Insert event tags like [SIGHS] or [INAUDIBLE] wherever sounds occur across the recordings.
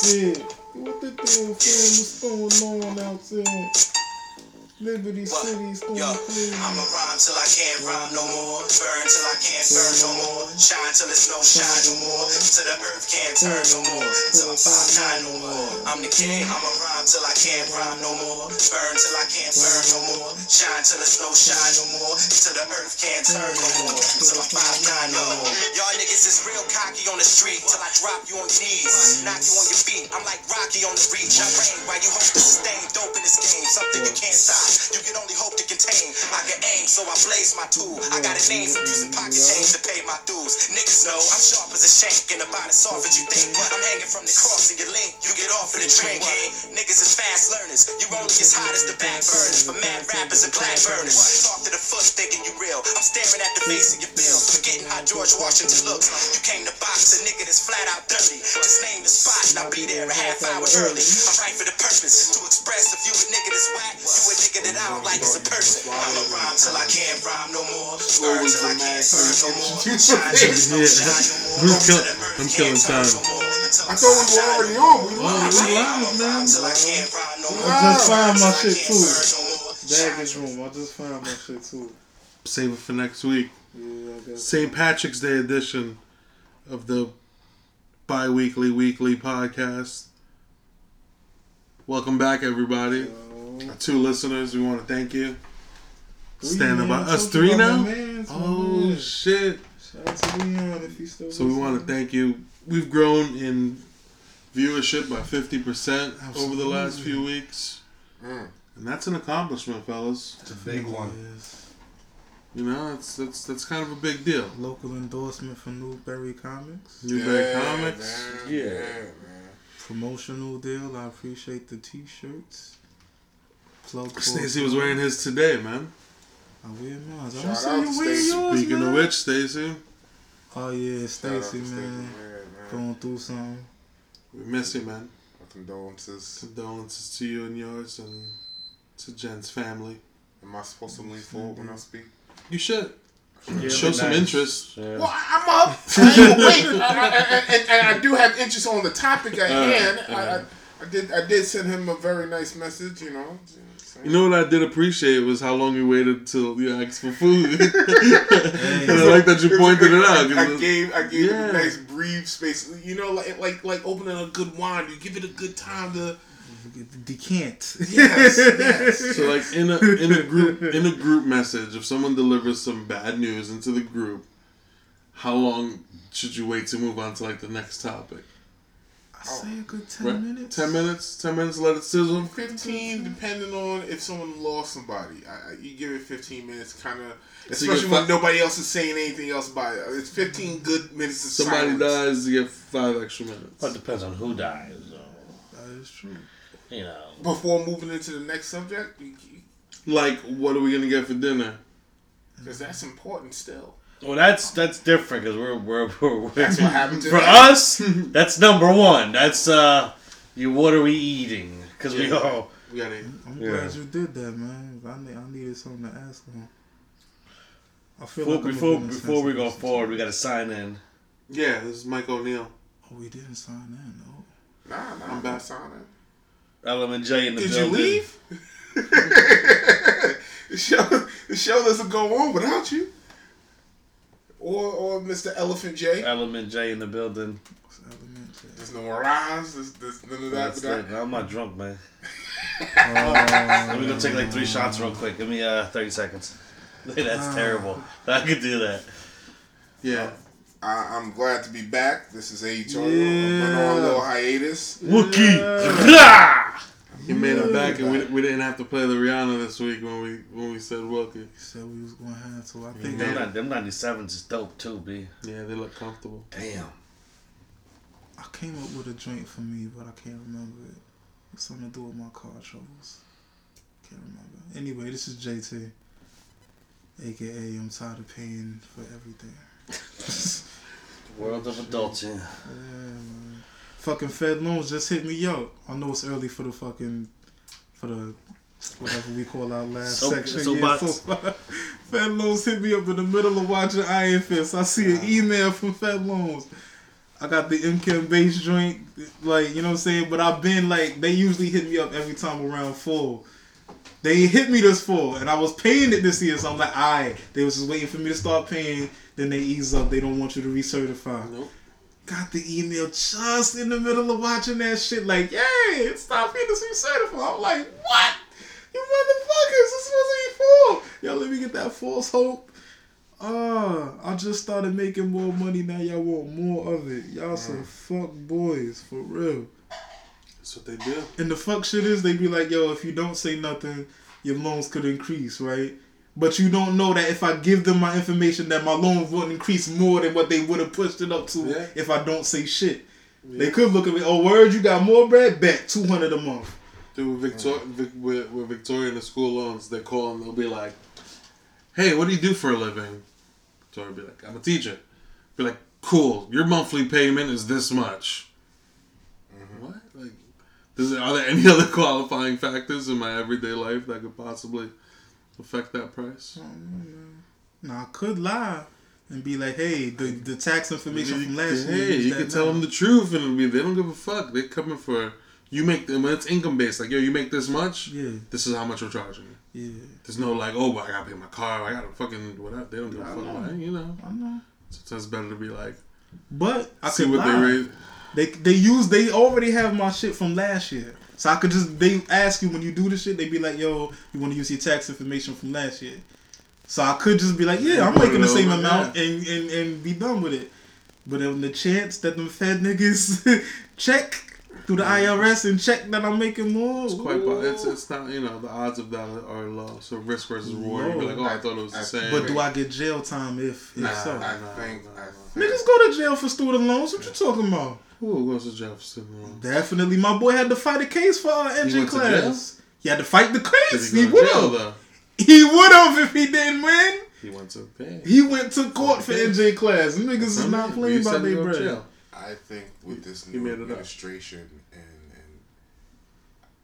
Yeah. What the deal, fam? Going on out there? Liberty City's going Yo, crazy. I'ma rhyme till I can't rhyme no more. Burn till I can't burn no more. Shine till it's no shine no more. Till the earth can't turn no more. Till I'm five nine no more. I'm the king. I'ma rhyme till I can't rhyme no more. Burn till I can't burn no more. Shine till it's no shine no more. Till the earth can't turn no more. Till I'm five nine no more. Y'all niggas is real cocky on the street. Till I drop you on your knees. Knock you on your feet. I'm like Rocky on the reach. I reign while you hope to sustain. Dope in this game. Something you can't stop. You can only hope to contain. I can aim, so I blaze my tool. I got a name from using pocket change to pay my dues. Niggas know I'm sharp as a shank and about as soft as you think. I'm hanging from the cross and you link. You get off of the drink. Niggas is fast learners. You only as hot as the back burners. For mad rappers and black burners. Talk to the foot thinking you real. I'm staring at the face of your bills. Forgetting how George Washington looks. You came to box a nigga that's flat out dirty. Just name the spot and I'll be there a half hour early. I'm right for the purpose to express if you a nigga that's whack. You a nigga that I don't like as a person. I'ma rhyme till I can't rhyme no more. Burn till I can't burn no more. [LAUGHS] Shine till it's no shine no more. I'm kill- Till the earth I'm can't killing time. no more. Till I thought we were already on. We live. we live, man. Till I can't rhyme no more. I just found my shit too. burn no. Baggage room. I just found my shit too. Save it for next week. Yeah, I guess. St. Patrick's Day edition of the bi weekly weekly podcast. Welcome back, everybody. Our two listeners, we want to thank you. Standing by us three oh, about now. my mans, Oh man. shit! Shout out to Leon if he's still So we want to thank you. We've grown in viewership by fifty percent over the last few weeks, Mm. and that's an accomplishment, fellas. It's a big one. Yes. You know, that's that's that's kind of a big deal. Local endorsement for Newbury Comics. Newbury Yeah, Comics. man. Yeah. man. Promotional deal. I appreciate the t-shirts. Plug for- Stacy was wearing his today, man. I wear mine. I Shout don't out you wear yours, Speaking man. of which, Stacy, Oh yeah, Shout Stacy, to Stacy, man. man. Going through something. We miss you, man. My condolences. Condolences to you and yours, and to Jen's family. Am I supposed to lean forward when I speak? You should Yeah, show some nice. interest. Yeah. Well, I'm up. I ain't wait. I, I, I, and, and I do have interest on the topic at Uh, hand. I, uh. I, I did. I did send him a very nice message. You know. You know what I did appreciate was how long you waited till you asked for food. [LAUGHS] and I like that you pointed it out. I, it- gave I gave Yeah. a nice breathe space. You know, like like like opening a good wine. You give it a good time to. Decant. Yes, [LAUGHS] yes. So like in a in a group in a group message, if someone delivers some bad news into the group, how long should you wait to move on to like the next topic? I say a good ten Right? minutes. Ten minutes. Ten minutes. Let it sizzle. Fifteen, depending on if someone lost somebody, I, I- you give it fifteen minutes, kind of. Especially get when fi- nobody else is saying anything else about it. It's fifteen good minutes of Somebody silence. dies, you get five extra minutes. Well, it depends on who dies, though. That is true. You know. before moving into the next subject, Like, what are we gonna get for dinner? because that's important still. Well, that's that's different because we're we're, we're, we're That's what happened for today. us. [LAUGHS] That's number one. That's uh, you. What are we eating? Because we Yeah. all. We gotta. I'm Yeah. glad you did that, man. I need, I needed something to ask him. I feel Before like before, before we go forward, we got to sign in. Yeah, this is Mike O'Neill. Oh, we didn't sign in, no. Nah, nah, I'm I'm back. back signing. Element J in the Did you leave? [LAUGHS] the show, the show doesn't go on without you. Or, or Mr. Elephant J. Element J in the building. There's no Mirage. There's, there's none of that. That's it. I'm not drunk, man. [LAUGHS] Let me go take like three shots real quick. Give me uh 30 seconds. [LAUGHS] That's Ah. terrible. [LAUGHS] I could do that. Yeah. I, I'm glad to be back. This is AHR. Yeah. I'm on a little hiatus. Wookie. He made it back, and we, we didn't have to play the Rihanna this week when we when we said Wilkie. He said we was going to have to. I think Them, I, not- them 97s is dope too, B. Yeah, they look comfortable. Damn. I came up with a drink for me, but I can't remember it. It's something to do with my car troubles. Can't remember. Anyway, this is JT. AKA I'm tired of paying for everything. [LAUGHS] World of adults, yeah. Yeah, man. Fucking Fed loans just hit me up. I know it's early for the fucking for the whatever we call our last Soap- section. soapbox. soap- [LAUGHS] Fed loans hit me up in the middle of watching Iron Fist. I see an email from Fed loans. I got the MChem base joint, like you know what I'm saying. But I've been like they usually hit me up every time around fall. They hit me this fall, and I was paying it this year, so I'm like, alright. They was just waiting for me to start paying. Then they ease up. They don't want you to recertify. Nope. Got the email just in the middle of watching that shit. Like, yay, it's for you to. I'm like, what? You motherfuckers, this wasn't fall. Yo, let me get that false hope. Ah, I just started making more money. Now y'all want more of it. Y'all some fuck boys for real. That's what they do. And the fuck shit is, they be like, yo, if you don't say nothing, your loans could increase, right? But you don't know that if I give them my information, that my loans will increase more than what they would have pushed it up to Yeah. if I don't say shit. They could look at me, oh, word, you got more bread? Bet, 200 a month. Dude, with, Victor- Vic, with, with Victoria and the school loans, they call and they'll be like, "Hey, what do you do for a living?" Victoria will be like, "I'm a teacher." Be like, "Cool, your monthly payment is this much." Mm-hmm. What? Like, does are there any [LAUGHS] other qualifying factors in my everyday life that could possibly affect that price? Now, I could lie and be like, hey, the, the tax information from last year. hey, you can tell now. them the truth, and it'll be they don't give a fuck. They're coming for you. Make them it's income based. Like, yo, you make this much. Yeah, This is how much we're charging you. yeah. There's no like, oh, but I gotta pay my car. I gotta fucking whatever. They don't give a fuck. know. You know, I know. sometimes it's better to be like, But I see could what lie. they rate. They they use they already have my shit from last year. So I could just they ask you when you do the shit, they be like, yo, you wanna use your tax information from last year. So I could just be like, yeah, I'm making the same over, amount and, and, and be done with it. But on the chance that them Fed niggas [LAUGHS] check through the IRS and check that I'm making more, It's quite. po- It's it's not. You know, the odds of that are low. So risk versus reward. You'd be like, oh, I thought it was the same. but do I get jail time if, if Nah, so? I no, think, no, I no. think Niggas go to jail for student loans. What you talking about? Who goes to jail for? Definitely, my boy had to fight a case for uh, our engine went to class. He had to fight the Did case. he He would have. though? He would have if he didn't win. He went to pay. He went to court for Okay. NJ class. Them niggas is not playing You about said he their go to bread. jail. I think with this He new made administration and and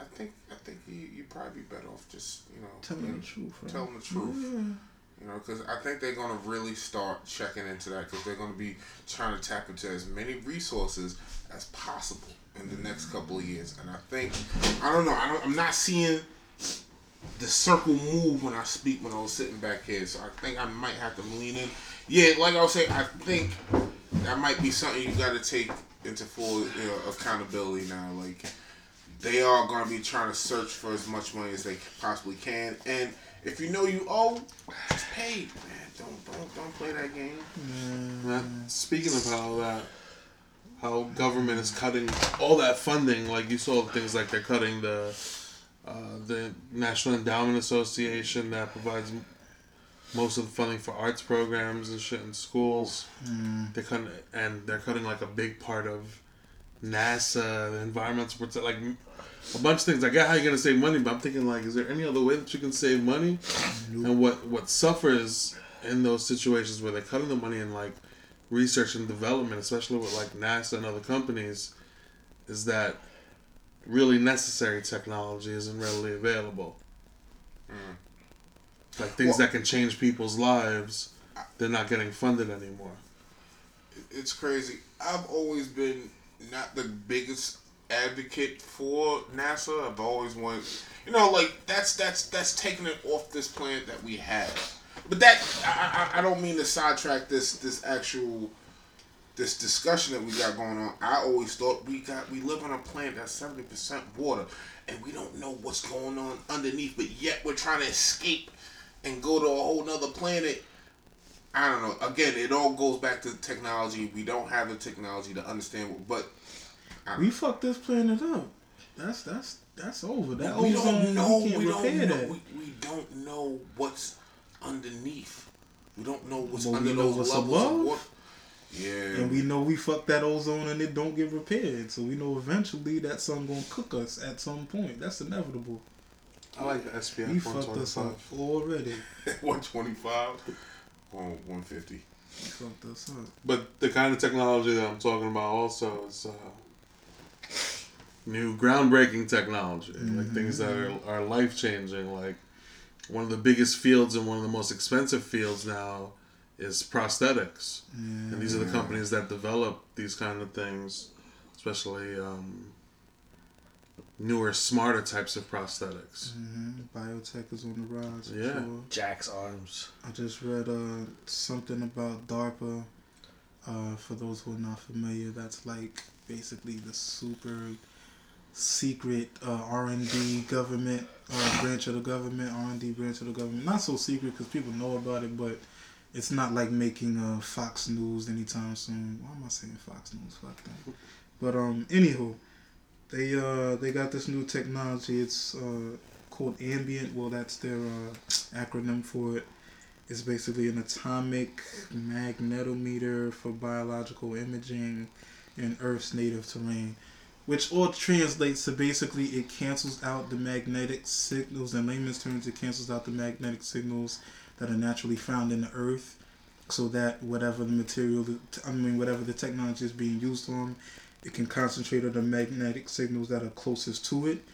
I think I think you you probably be better off just you know Tell you me know, the truth. Right? tell them the truth. You know, because I think they're gonna really start checking into that because they're gonna be trying to tap into as many resources as possible in the next couple of years. And I think I don't know. I I'm not seeing the circle move when I speak when I was sitting back here. So I think I might have to lean in. Yeah, like I was saying, I think that might be something you got to take into full you know, accountability now. Like they are going to be trying to search for as much money as they possibly can, and if you know you owe, just pay, man. Don't don't don't play that game. That, speaking of how that, how government is cutting all that funding, like you saw things like they're cutting the, uh, the National Endowment Association that provides most of the funding for arts programs and shit in schools. They're cutting, and they're cutting like a big part of NASA, the environmental protect, like a bunch of things. I get how you're gonna save money, but I'm thinking like, is there any other way that you can save money? And what what suffers in those situations where they're cutting the money in like research and development, especially with like NASA and other companies, is that really necessary technology isn't readily available. Mm. Like things Well- that can change people's lives, they're not getting funded anymore. It's crazy. I've always been not the biggest advocate for NASA. I've always wanted, you know, like that's that's that's taking it off this planet that we have. But that I, I, I don't mean to sidetrack this this actual this discussion that we got going on. I always thought we got we live on a planet that's seventy percent water, and we don't know what's going on underneath. But yet we're trying to escape and go to a whole nother planet. I don't know. Again, it all goes back to technology. We don't have the technology to understand, what, but We fucked this planet up. That's that's that's over. That we don't know. we can't We don't know. that. We, we don't know what's underneath. We don't know what's But we under know those what's levels above. of water. Yeah, And we know we fucked that ozone and it don't get repaired. So we know eventually that sun gonna cook us at some point. That's inevitable. I like the SPF We fucked us up already. [LAUGHS] one twenty five or one fifty. We fucked. But the kind of technology that I'm talking about also is uh, new groundbreaking technology, like things that are, are life changing. Like one of the biggest fields and one of the most expensive fields now is prosthetics, Yeah. and these are the companies that develop these kind of things, especially um, newer, smarter types of prosthetics. hmm Biotech is on the rise. Yeah. Sure. Jack's arms. I just read uh, something about DARPA. Uh, for those who are not familiar, that's like basically the super secret uh, R and D government uh, branch of the government. R and D branch of the government. Not so secret because people know about it, but it's not like making uh, Fox News anytime soon. Why am I saying Fox News? Fuck that. But um, anywho, they uh they got this new technology. It's uh called Ambient. Well, that's their uh, acronym for it. It's basically an atomic magnetometer for biological imaging in Earth's native terrain, which all translates to basically it cancels out the magnetic signals. In layman's terms, it cancels out the magnetic signals that are naturally found in the Earth, so that whatever the material, I mean, whatever the technology is being used on, it can concentrate on the magnetic signals that are closest to it,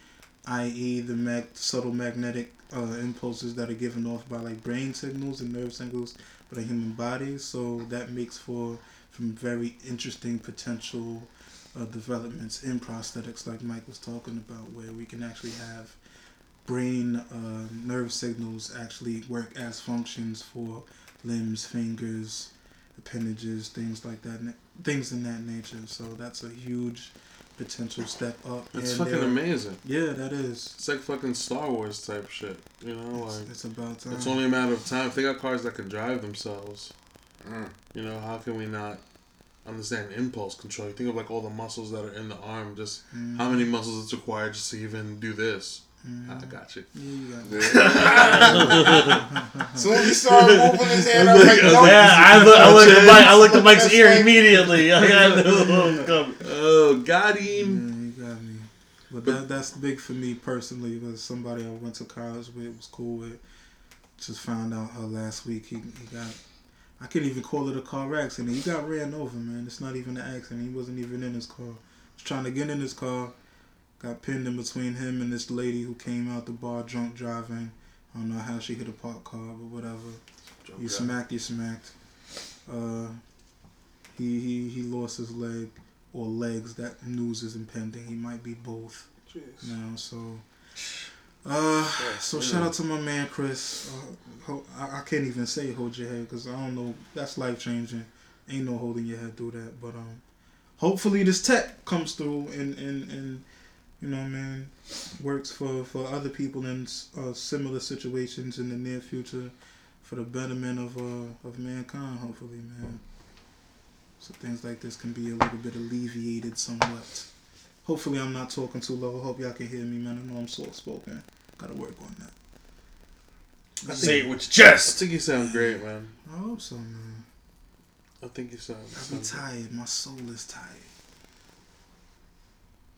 i.e., the mag- subtle magnetic uh, impulses that are given off by like brain signals and nerve signals for the human body. So that makes for some very interesting potential uh, developments in prosthetics, like Mike was talking about, where we can actually have brain uh, nerve signals actually work as functions for limbs, fingers, appendages, things like that, things in that nature. So that's a huge potential step up. It's And fucking amazing. Yeah, that is. It's like fucking Star Wars type shit. You know, It's, like it's about time. it's only a matter of time. If they got cars that can drive themselves, Mm. you know, how can we not understand impulse control? You think of like all the muscles that are in the arm. Just Mm, how many muscles it's required just to even do this. Mm. I got you. Yeah, you got it. [LAUGHS] Soon as he started moving his hand, I was like, [LAUGHS] I no. Yeah, I, look, I looked at [LAUGHS] Mike. I looked at Mike's ear immediately. I got the coming. Oh, got Yeah, him. you got me. But, that, that's big for me personally. Was somebody I went to college with, was cool with. Just found out uh, last week he, he got. I can't even call it a car accident. He got ran over, man. It's not even an accident. He wasn't even in his car. Was trying to get in his car. Got pinned in between him and this lady who came out the bar drunk driving. I don't know how she hit a parked car, but whatever. You smacked, you smacked. Uh, he, he he lost his leg or legs. That news is impending. He might be both now. So, uh, so shout out to my man Chris. Uh, ho- I, I can't even say hold your head because I don't know. That's life changing. Ain't no holding your head through that. But um, hopefully this tech comes through and and and you know, man, works for for other people in uh, similar situations in the near future for the betterment of uh of mankind. Hopefully, man. So things like this can be a little bit alleviated somewhat. Hopefully, I'm not talking too low. I hope y'all can hear me, man. I know I'm soft spoken. Gotta work on that. I Say think, it with I chest. think you sound great, man. I hope so, man. I think you sound. I be sound tired. My soul is tired.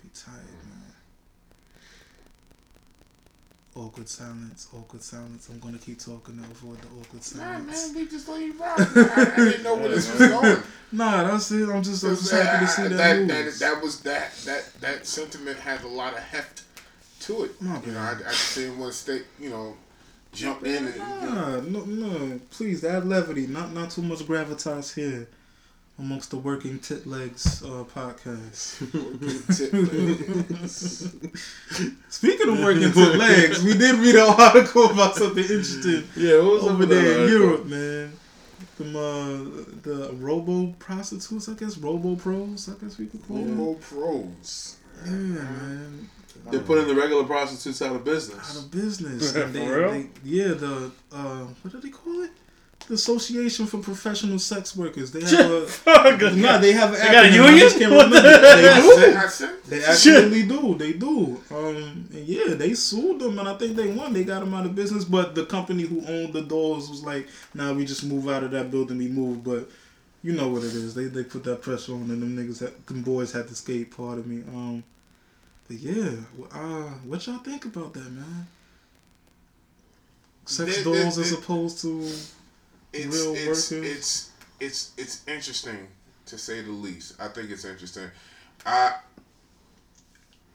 Be tired, man. Awkward silence. Awkward silence. I'm gonna keep talking to avoid the awkward silence. Nah, silence. man, we just let you rock. I, I didn't know where this was going. Nah, that's it. I'm just, I'm just happy to see that, that, news. that, that was that that that sentiment had a lot of heft to it. My You know, I, I bad. just didn't want to stay, you know, jump in and Nah, no, no. Please add levity. Not, not too much gravitas here, amongst the working tit legs uh, podcast. [LAUGHS] [LAUGHS] Speaking of working tit legs, we did read an article about something interesting Yeah, what was over there in article? Europe, man. Them, uh, the robo prostitutes, I guess, robo pros, I guess we could call them. Robo pros. Yeah, man. They're putting the regular prostitutes out of business. Out of business. [LAUGHS] For they, real? they- yeah, the uh, what do they call it? The Association for Professional Sex Workers. They have a [LAUGHS] no, they have an They got a acronym, I just union? can't What the- remember. They I do. said, I said, They absolutely do. They do. Um, and yeah, they sued them, and I think they won. They got them out of business, but the company who owned the doors was like, "Nah, we just move out of that building. We move." But you know what it is. They they put that pressure on, and them niggas, had, them boys had to skate. Part of me. Um, but yeah, uh, what y'all think about that, man? Sex There- there- dolls as opposed to it's, Real it's, workers. it's it's it's interesting to say the least. I think it's interesting. I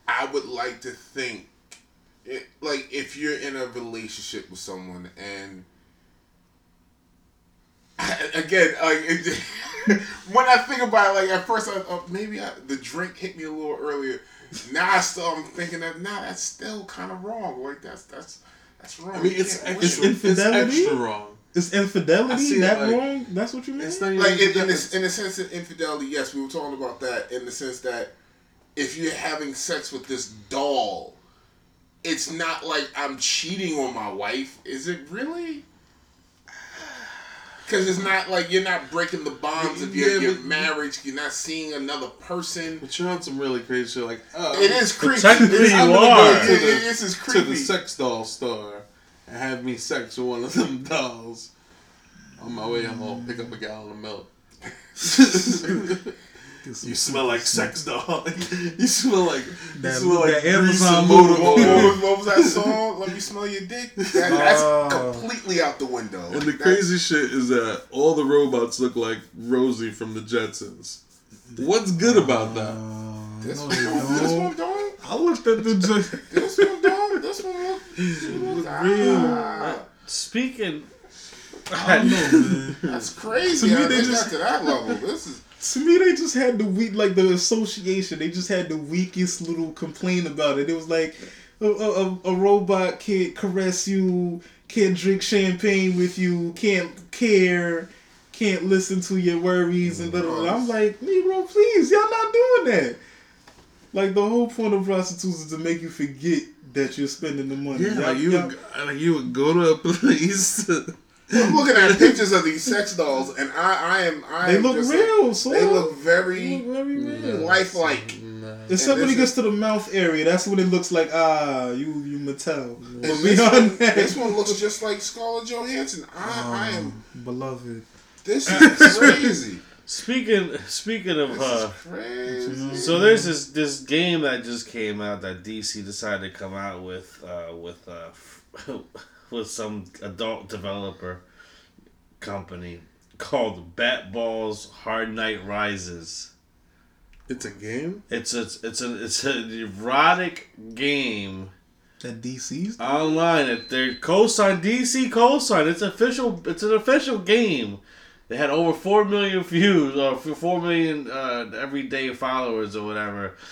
I would like to think it, like if you're in a relationship with someone and [LAUGHS] again, like it, [LAUGHS] when I think about it, like at first, I, uh, maybe I, the drink hit me a little earlier. Now I still I'm thinking that nah, that's still kind of wrong. Like that's that's that's wrong. I mean, You it's can't extra. It's infidelity? It's extra wrong. Is infidelity that like- wrong? That's what you mean? It's not like in, in, this, in the sense of infidelity. Yes, we were talking about that in the sense that if you're having sex with this doll, it's not like I'm cheating on my wife. Is it really? Because it's not like you're not breaking the bonds of your, your marriage. You're not seeing another person. But you're on some really crazy shit. Like, oh, It is creepy. technically you I'm gonna go- are. To the- This is to the sex doll store and have me sex with one of them dolls. On my way, I'm gonna pick up a gallon of milk. you smell like sex doll. you smell like you That- smell that grease Amazon and movie. motor What, oil. what was, what was that song? Let me smell your dick. That, that's Oh. completely out the window. And the Like, that's- crazy shit is that all the robots look like Rosie from the Jetsons. What's good about that? Uh, This, no, one, they don't. this don't. one don't. I looked at the joint. This one don't. This one look. Look real. ah, Speaking, I don't know, man. That's crazy. To me, they they just- got to that level. This is. To me, they just had the weak, like the association. They just had the weakest little complaint about it. It was like a, a, a robot can't caress you, can't drink champagne with you, can't care, can't listen to your worries, and da, da, da. I'm like, Negro, please, y'all not doing that. Like the whole point of prostitutes is to make you forget that you're spending the money. Yeah, Y'all- like you would, like you would go to a [LAUGHS] place. To, I'm looking at pictures of these sex dolls, and I, I am. I they am look just real, Like, so they look They very look very real. lifelike. Except when it gets to the mouth area, that's when it looks like ah, you you Mattel. And But this, beyond one, that, this one looks just like Scarlett Johansson. I, I am. um, beloved. This [LAUGHS] is crazy. Speaking, speaking of, This uh, is crazy. so there's this this game that just came out that DC decided to come out with, uh, with, uh, [LAUGHS] with some adult developer company called Bat Balls Hard Night Rises. it's a game. It's a it's a it's an erotic game That DC's online. It they're co-signed DC co-signed. It's official. It's an official game. They had over four million views or four million uh, everyday followers or whatever. [LAUGHS]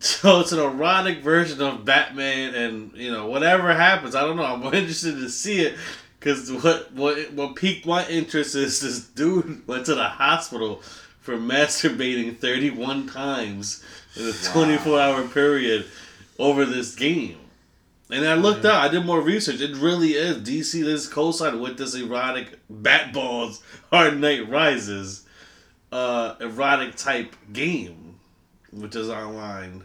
So it's an erotic version of Batman, and you know whatever happens, I don't know. I'm [LAUGHS] interested to see it because what what what piqued my interest is this dude [LAUGHS] went to the hospital for masturbating 31 times in a 24 hour period over this game. And I looked up, I did more research. It really is DC this co-signed with this erotic Bat Balls [LAUGHS] Hard Night Rises uh, erotic type game, which is online.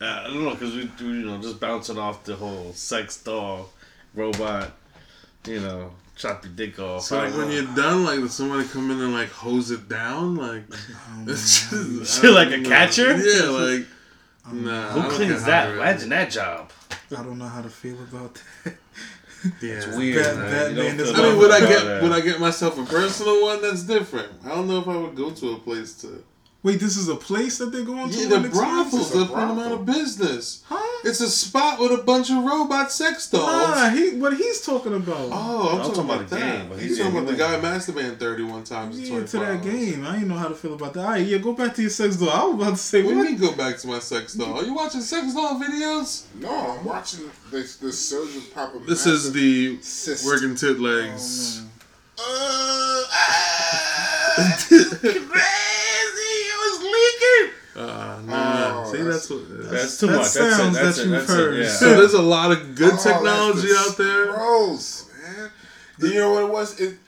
Uh, I don't know because we, we, you know, just bouncing off the whole sex doll robot, you know, chop your dick off. So like when you're done, like does somebody come in and like hose it down, like [LAUGHS] [LAUGHS] it's just, like I a don't know. catcher? Yeah, like nah. I who don't cleans that? how to- Imagine that job. I don't know how to feel about that. [LAUGHS] Yeah. It's weird. Bat- man. Batman You don't is I mean, would I get that. would I get myself a personal one? That's different. I don't know if I would go to a place to. Wait, this is a place that they're going to? Yeah, the Express? brothels. It's a They're putting them out of business. Huh? It's a spot with a bunch of robot sex dolls. Ah, he what he's talking about. Oh, I'm, I'm talking, talking about, about that. game, He's he's- talking about the he guy masturbating 31 times in yeah, 24 to that hours. game. I didn't know how to feel about that. All right, yeah, go back to your sex doll. I was about to say What do you go back to my sex doll? Are you watching sex doll videos? No, I'm watching this this surge of Papa. This is the cyst. working tit Oh, legs. man. Uh, ah, [LAUGHS] Uh, nah. Oh, See, that's- that's, what. That's too That much. That's it. sounds That's that it. you've heard. Yeah. so there's a lot of good Oh, technology out there. Gross, man. You know what it was? It,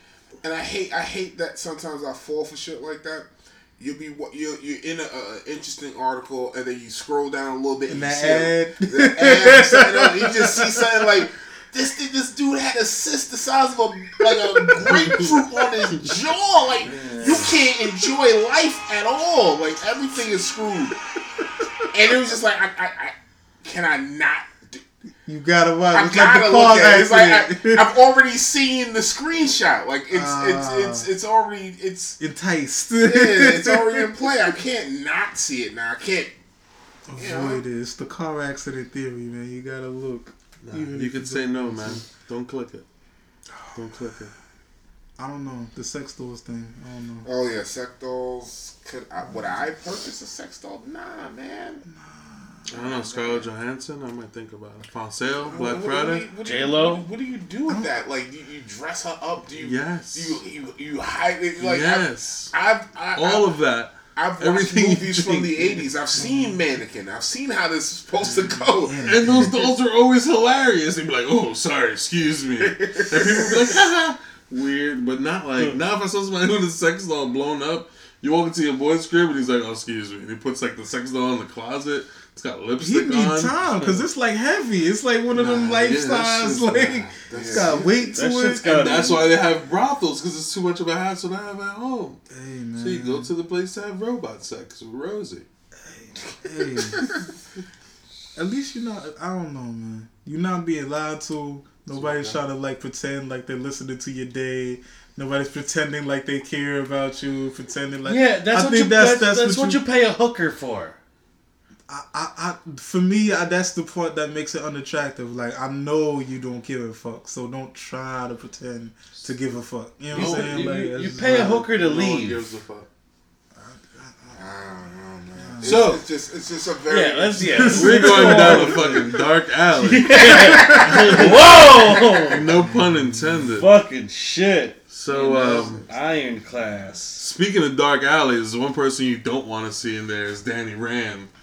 and I hate I hate that sometimes I fall for shit like that. You'll be you're you're in a, a interesting article and then you scroll down a little bit In and you the see ad. [LAUGHS] the ad, you just see something like this thing, this dude had a cyst the size of a like a grapefruit on his jaw. Like you can't enjoy life at all. Like everything is screwed. And it was just like I, I, I can I not do, You gotta watch. I It's like gotta the look at it. It's like. I, I've already seen the screenshot. Like it's Ah. it's it's it's already it's Enticed. yeah, it's already in [LAUGHS] play. I can't not see it now. I can't. Avoid it. It's the car accident theory, man. You gotta look. Nah, Even you could say no, man. Don't click it. Don't click it. I don't know the sex dolls thing. I don't know. Oh yeah, sex dolls. Could I, would I purchase a sex doll? Nah, man. I don't know, Scarlett Johansson. I might think about it. On sale, Black What- what- Friday. What, what do you- J-Lo? What, do you do with that? Like, do you dress her up? Do you? Yes. Do you you, you hide it? Like, yes, I've, I've, all I've, of that. I've watched everything movies from the '80s. I've seen Mannequin. I've seen how this is supposed to mm. go. And those dolls are always hilarious. They'd be like, "Oh, sorry, excuse me," and people be like, "Haha." Weird, but not like hmm. not if I saw somebody with a sex doll blown up. You walk into your boy's crib and he's like, "Oh, excuse me," and he puts like the sex doll in the closet. It's got He lipstick need on. time because it's like heavy. It's like one of them Nah, yeah, that lifestyles. shit's- like nah, it's that's- got weight to That it. got- And that's why they have brothels because it's too much of a hassle to have at home. Hey man. So you go to the place to have robot sex with Rosie. Hey. [LAUGHS] At least you're not. I don't know, man. You're not being lied to. Nobody's trying to like pretend like they're listening to your day. Nobody's pretending like they care about you. Pretending like Yeah, that's I what think you. that's- That's, that's that's, what what you- you pay a hooker for. I, I, I, for me, I, that's the part that makes it unattractive. Like I know you don't give a fuck, so don't try to pretend to give a fuck. You know what I'm saying? you- like, you it's just pay a hooker to No one leave. gives a fuck. I don't know, man. So- it's, it's just it's just a very Yeah, let's yeah. We're going down a fucking dark alley. Whoa! No pun intended. Fucking shit. So, um, Ironclass. speaking of dark alleys, the one person you don't want to see in there is Danny Rand, Huh.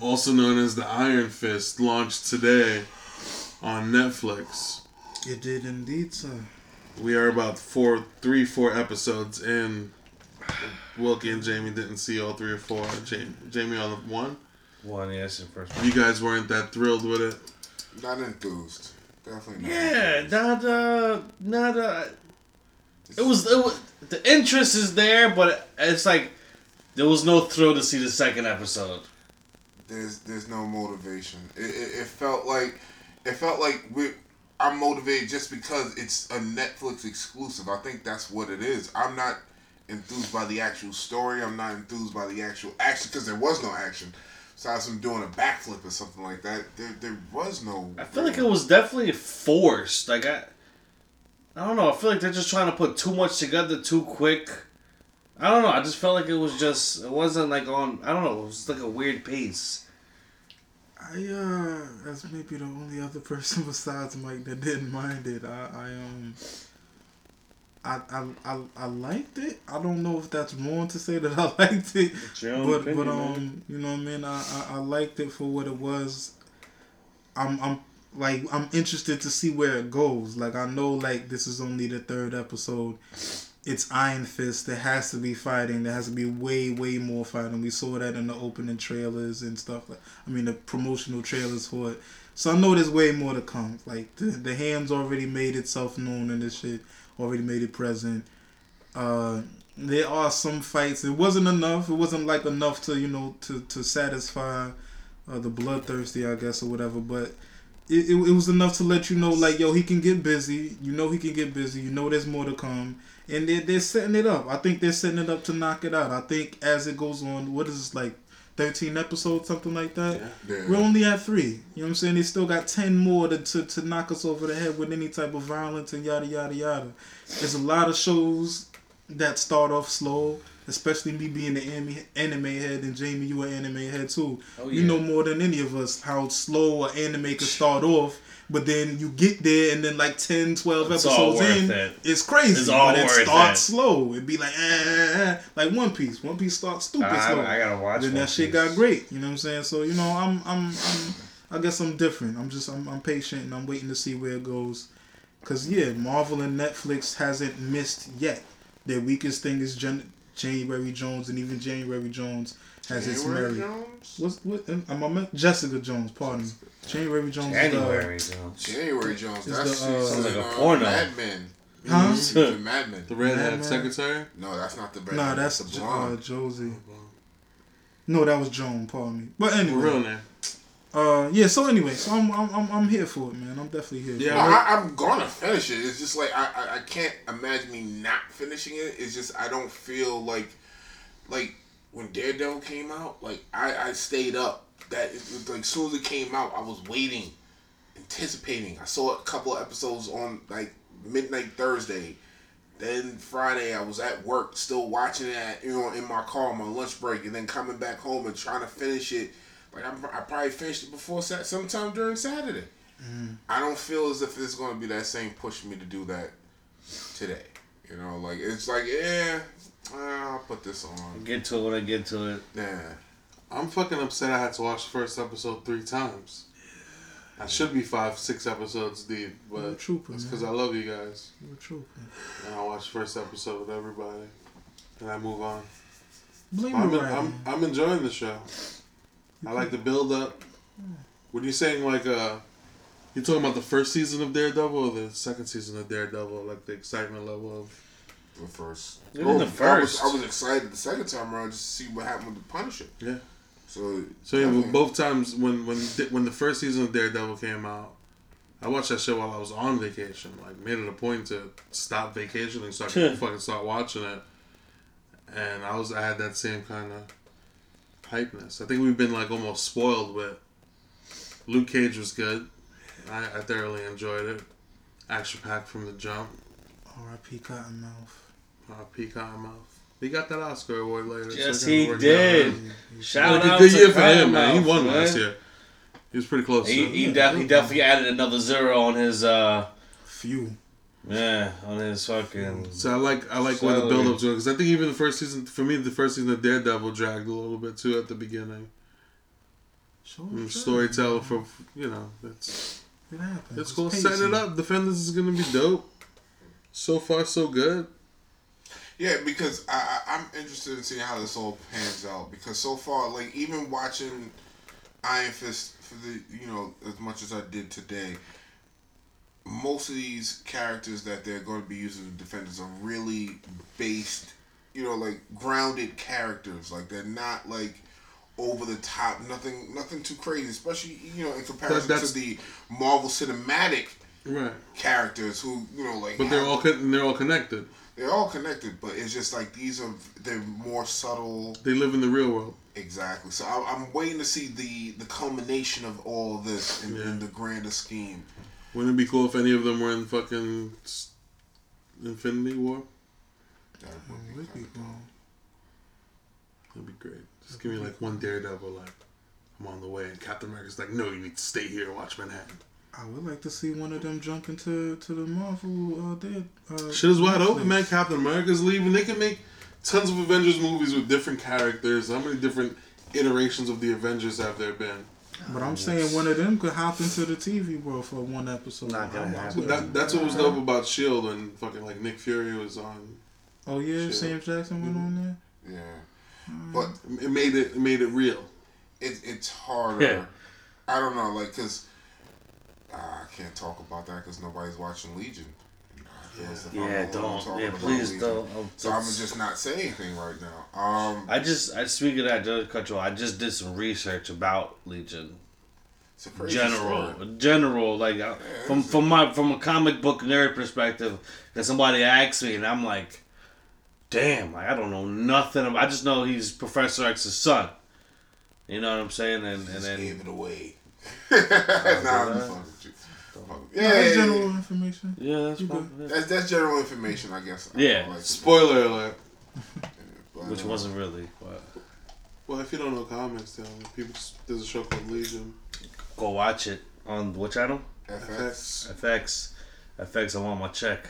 Also known as the Iron Fist, launched today on Netflix. It did indeed, sir. We are about four, three, four episodes in. Wilkie and Jamie didn't see all three or four. Jamie, Jamie on the one. One, yes, in first. You guys weren't that thrilled with it. not enthused. Definitely not. Yeah, enthused. not uh, not uh. It was, it was the interest is there, but it's like there was no thrill to see the second episode. There's there's no motivation. It, it, it felt like it felt like we I'm motivated just because it's a Netflix exclusive. I think that's what it is. I'm not enthused by the actual story. I'm not enthused by the actual action because there was no action. Besides him doing a backflip or something like that, there there was no. I feel like it was definitely forced. Like I, I don't know. I feel like they're just trying to put too much together too quick. I don't know. I just felt like it was just. It wasn't like on. I don't know. It was like a weird pace. I uh, as maybe the only other person [LAUGHS] besides Mike that didn't mind it. I, I um, I, I, I, I liked it. I don't know if that's wrong to say that I [LAUGHS] liked it, It's your own but opinion, but man. um, you know what I mean. I, I, I liked it for what it was. I'm I'm like I'm interested to see where it goes. Like I know like this is only the third episode. It's Iron Fist. There has to be fighting. There has to be way way more fighting. We saw that in the opening trailers and stuff. Like I mean the promotional trailers for it. So I know there's way more to come. Like the the ham's already made itself known in this shit. Already made it present. Uh, there are some fights. It wasn't enough. It wasn't like enough to you know to to satisfy uh, the bloodthirsty, I guess, or whatever. But it, it, it was enough to let you know, like, yo, he can get busy. You know, he can get busy. You know, there's more to come, and they're they're setting it up. I think they're setting it up to knock it out. I think as it goes on, what is this like? 13 episodes, something like that. Yeah. We're only at three. You know what I'm saying? They still got 10 more to, to, to knock us over the head with any type of violence and yada, yada, yada. There's a lot of shows that start off slow, especially me being the anime, anime head, and Jamie, you an anime head too. Oh, You know more than any of us how slow an anime can start off, but then you get there and then like 10, 12 It's episodes in, it. it's crazy. It's all but it starts it. slow. It'd be like, eh, eh, eh, like One Piece. One Piece starts stupid I, slow. I gotta watch. then One that shit Piece. got great. You know what I'm saying? So you know, I'm I'm I'm I guess I'm different. I'm just I'm, I'm patient and I'm waiting to see where it goes. Cause yeah, Marvel and Netflix hasn't missed yet. Their weakest thing is Jan- January Jones, and even January Jones has its January merit. Jones? What's what? Am I meant Jessica Jones? Pardon me. January Jones. is the- January, Jones. January Jones. That's the, uh, Sounds like a uh, porno. Mad Men. Huh? She's in Mad Men. The redhead Man, man. secretary. No, that's not the red. Nah, one, that's the Jo- blonde. uh, Josie. No, that was Joan. Pardon me. But The anyway, real name. Uh, yeah. So anyway, so I'm I'm I'm, I'm here for it, man. I'm definitely here. Yeah, for No, it. I, I'm gonna finish it. It's just like I, I I can't imagine me not finishing it. It's just I don't feel like like when Daredevil came out. Like I I stayed up. That it, like as soon as it came out, I was waiting, anticipating. I saw a couple of episodes on like midnight Thursday. Then Friday I was at work still watching it you know in my car on my lunch break and then coming back home and trying to finish it. Like I'm, I probably finished it before Sat sometime during Saturday. I don't feel as if it's going to be that same push me to do that today. You know, like it's like yeah, uh, I'll put this on. Get to it when I get to it. Yeah. I'm fucking upset I had to watch the first episode three times. I should be five, six episodes deep, You're a but trooper, it's because I love you guys. You're a trooper. And I watch the first episode with everybody. And I move on. Blame I'm, the I'm. I'm enjoying the show. I like the build up. When you're saying? Like, uh, you talking about the first season of Daredevil or the second season of Daredevil? Like the excitement level of. The first. Even the I was, first. I was excited the second time around just to see what happened with the Punisher. Yeah. So. So yeah, definitely- both times when when when the first season of Daredevil came out, I watched that show while I was on vacation. Like made it a point to stop vacationing so I could [LAUGHS] fucking start watching it. And I was I had that same kind of hypeness. I think we've been like almost spoiled with. Luke Cage was good. I, I thoroughly enjoyed it. Action packed from the jump. R.I.P. Cottonmouth. Uh, P. Cottonmouth. He got that Oscar award later. Yes, it kinda he did. out. Shout Yeah, out good to year for him, man. He won man. last year. He was pretty close. He, he, Yeah, def- he definitely added another zero on his uh Few. Yeah on his fucking So I like I like where the build up's going because I think even the first season for me the first season of Daredevil dragged a little bit too at the beginning. Sure, Mm, sure. Storyteller for you know it's It happens. it's cool setting it pacey. up. Defenders is gonna be dope. So far so good. Yeah, because I, I I'm interested in seeing how this all pans out. Because so far, like even watching Iron Fist for the you know as much as I did today, most of these characters that they're going to be using as defenders are really based, you know, like grounded characters. Like they're not like over the top, nothing nothing too crazy. Especially you know in comparison that's- to the Marvel Cinematic Right. characters who you know like But they're all con- they're all connected. they're all connected, but it's just like these are they're more subtle. They live in the real world. Exactly. So I, I'm waiting to see the the culmination of all this in, in the grander scheme. Wouldn't it be cool if any of them were in fucking Infinity War? That would be Would be kinda cool. That'd be great. Just give me like one Daredevil like I'm on the way and Captain America's like, no, you need to stay here and watch Manhattan. I would like to see one of them jump into to the Marvel uh, dead. Uh, Shit is wide open, man. Captain America's leaving. They can make tons of Avengers movies with different characters. How many different iterations of the Avengers have there been? But I'm saying one of them could hop into the TV world for one episode. Not gonna happen. That, that's what was dope about Shield when fucking like Nick Fury was on. Oh yeah, Shit. Sam Jackson went on there. Yeah, but It made it, it made it real. it, it's harder. Yeah. I don't know, like, cause uh, I can't talk about that because nobody's watching Legion. I feel as if I'm the yeah don't yeah please don't Oh, So I'm just not saying anything right now. Um, I just I speak of that you off, I just did some research about Legion a general story. general like uh, from from my from a comic book nerd perspective that somebody asked me and I'm like damn like, I don't know nothing about, I just know he's Professor X's son you know what I'm saying and and then gave it away. [LAUGHS] nah, I'm fucking with you. Yeah, Yeah, that's yeah, general yeah. information. yeah that's You good. That's that's general information, I guess. Yeah. don't like to- Spoiler alert. [LAUGHS] but, which uh, wasn't really but Well, if you don't know comics, then people just, there's a show called Legion. go watch it on what channel FX. FX FX I want my check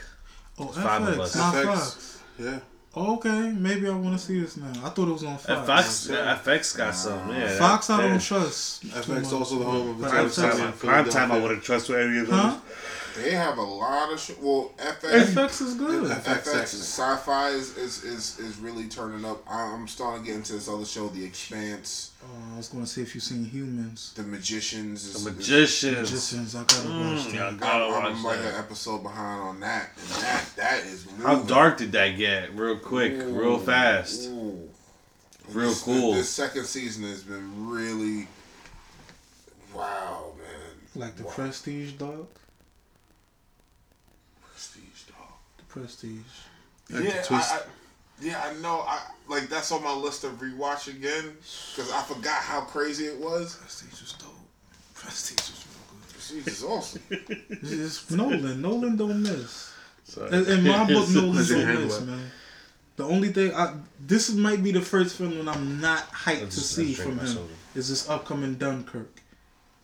Oh, It's five of FX, us. not FX. Fox. Yeah. Okay, maybe I want to see this now. I thought it was on Fox. FX yeah. FX got some yeah Fox, I that- don't trust. too FX much. also the home of But Prime time, prime time, I Philadelphia. wouldn't trust with any of those. Huh? They have a lot of shit. Well, FX. FX is good. FX. FX sci-fi is, is, is, is really turning up. I- I'm starting to get into this other show, The Expanse, Oh, I was going to see if you've seen Humans. The Magicians. Is, The is- magicians. Magicians, I gotta Mm, watch yeah, that. gotta I'm, I'm watch like that. an episode behind on that. And that that is moving. How dark did that get? Real quick, real fast. ooh. Real this, cool. This, second season has been really, wow, man. Like the Wow. Prestige dog. Prestige, dog. The Prestige. Like the yeah, twist. I, I, yeah, I know. I like that's on my list of rewatch again because I forgot how crazy it was. Prestige was dope. Prestige was real good. Prestige is awesome. It's, [LAUGHS] [LAUGHS] it's Nolan. Nolan don't miss. So, In, in my book, [LAUGHS] Nolan Let list your on hand this, wet. man. The only thing I this might be the first film that I'm not hyped Let's to see from him. Is this upcoming Dunkirk?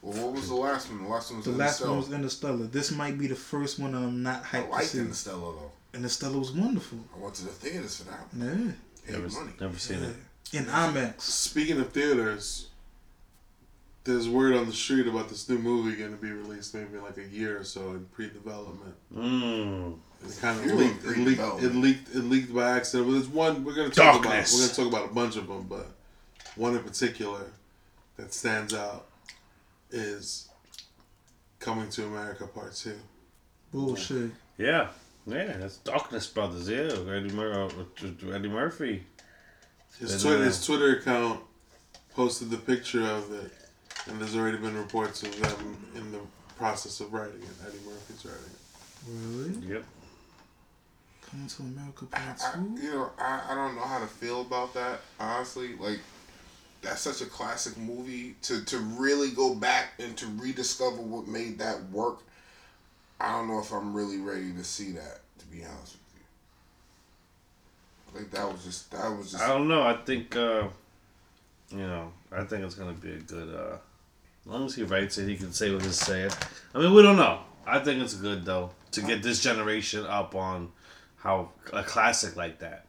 Well, what was the last one? The last one was The last one was Interstellar. Interstellar. This might be the first one that I'm not I hyped to liked see. Interstellar though. Interstellar was wonderful. I went to the theaters for that. one. Yeah. Never, money. never seen it. In IMAX. Speaking of theaters, there's word on the street about this new movie going to be released maybe in like a year or so in pre-development. Mm. It kind of leaked. It leaked. It leaked. It leaked by accident. But there's one we're going to talk Darkness. about. We're going to talk about a bunch of them, but one in particular that stands out is Coming to America Part Two. Bullshit. Yeah, yeah, that's Darkness Brothers. Yeah, Eddie, Mur- uh, Eddie Murphy. His Then, Twitter, uh, his Twitter account posted the picture of it, and there's already been reports of them in the process of writing it. Eddie Murphy's writing it. Really? Yep. Coming to America Part 2? you know, I, I don't know how to feel about that. Honestly, like that's such a classic movie to to really go back and to rediscover what made that work. I don't know if I'm really ready to see that. To be honest with you, like that was just that was just. I don't know. I think, uh, you know, I think it's gonna be a good. Uh, as long as he writes it, he can say what he's saying. I mean, we don't know. I think it's good though to get this generation up on how a classic like that.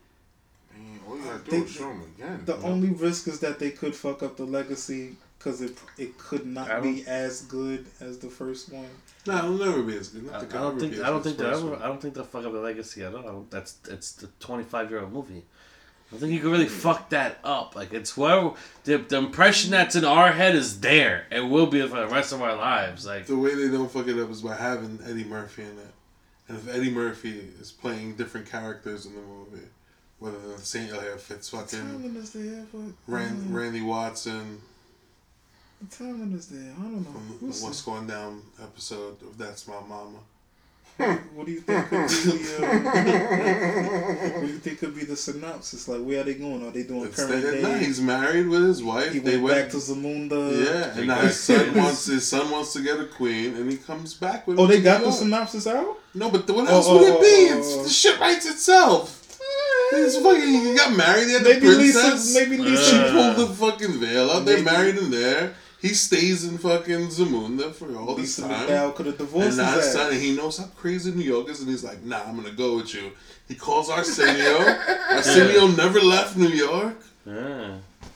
Man, all you gotta do They- is show them again. The you only risk is that they could fuck up the legacy because it it could not be as good as the first one. No, it'll never be as good. I, I Nothing can don't think. be as I don't think as that. first Ever. I don't think they'll fuck up the legacy at all. I don't- That's it's the twenty five year old movie. I think you can really fuck that up. Like it's where the, the impression that's in our head is there and will be for the rest of our lives. Like The way they don't fuck it up is by having Eddie Murphy in it. And if Eddie Murphy is playing different characters in the movie, whether the Saint if it's fucking Timing is there, but Rand, uh, Randy Watson the timing is there. I don't know. from We'll see. What's Going Down episode of That's My Mama. [LAUGHS] What do you think could be the? Uh, [LAUGHS] what do you think could be the synopsis? Like, where are they going? Are they doing It's current that, day? no, he's married with his wife. he they went went back to Zamunda. yeah, and now his son wants his son wants to get a queen, and he comes back with. Oh, they got the York. synopsis out. No, but the, what Oh, else oh, would it oh, be? oh, It's, oh. the shit writes itself. He's fucking. He got married. He had the Maybe princess. Lisa. Maybe Uh, Lisa. She pulled the fucking veil out. They're married in there. He stays in fucking Zamunda for all this Lisa time. McDowell could have divorced And now his his son, ass. and he knows how crazy New York is, and he's like, "Nah, I'm gonna go with you." He calls Arsenio. [LAUGHS] Arsenio never left New York. yeah.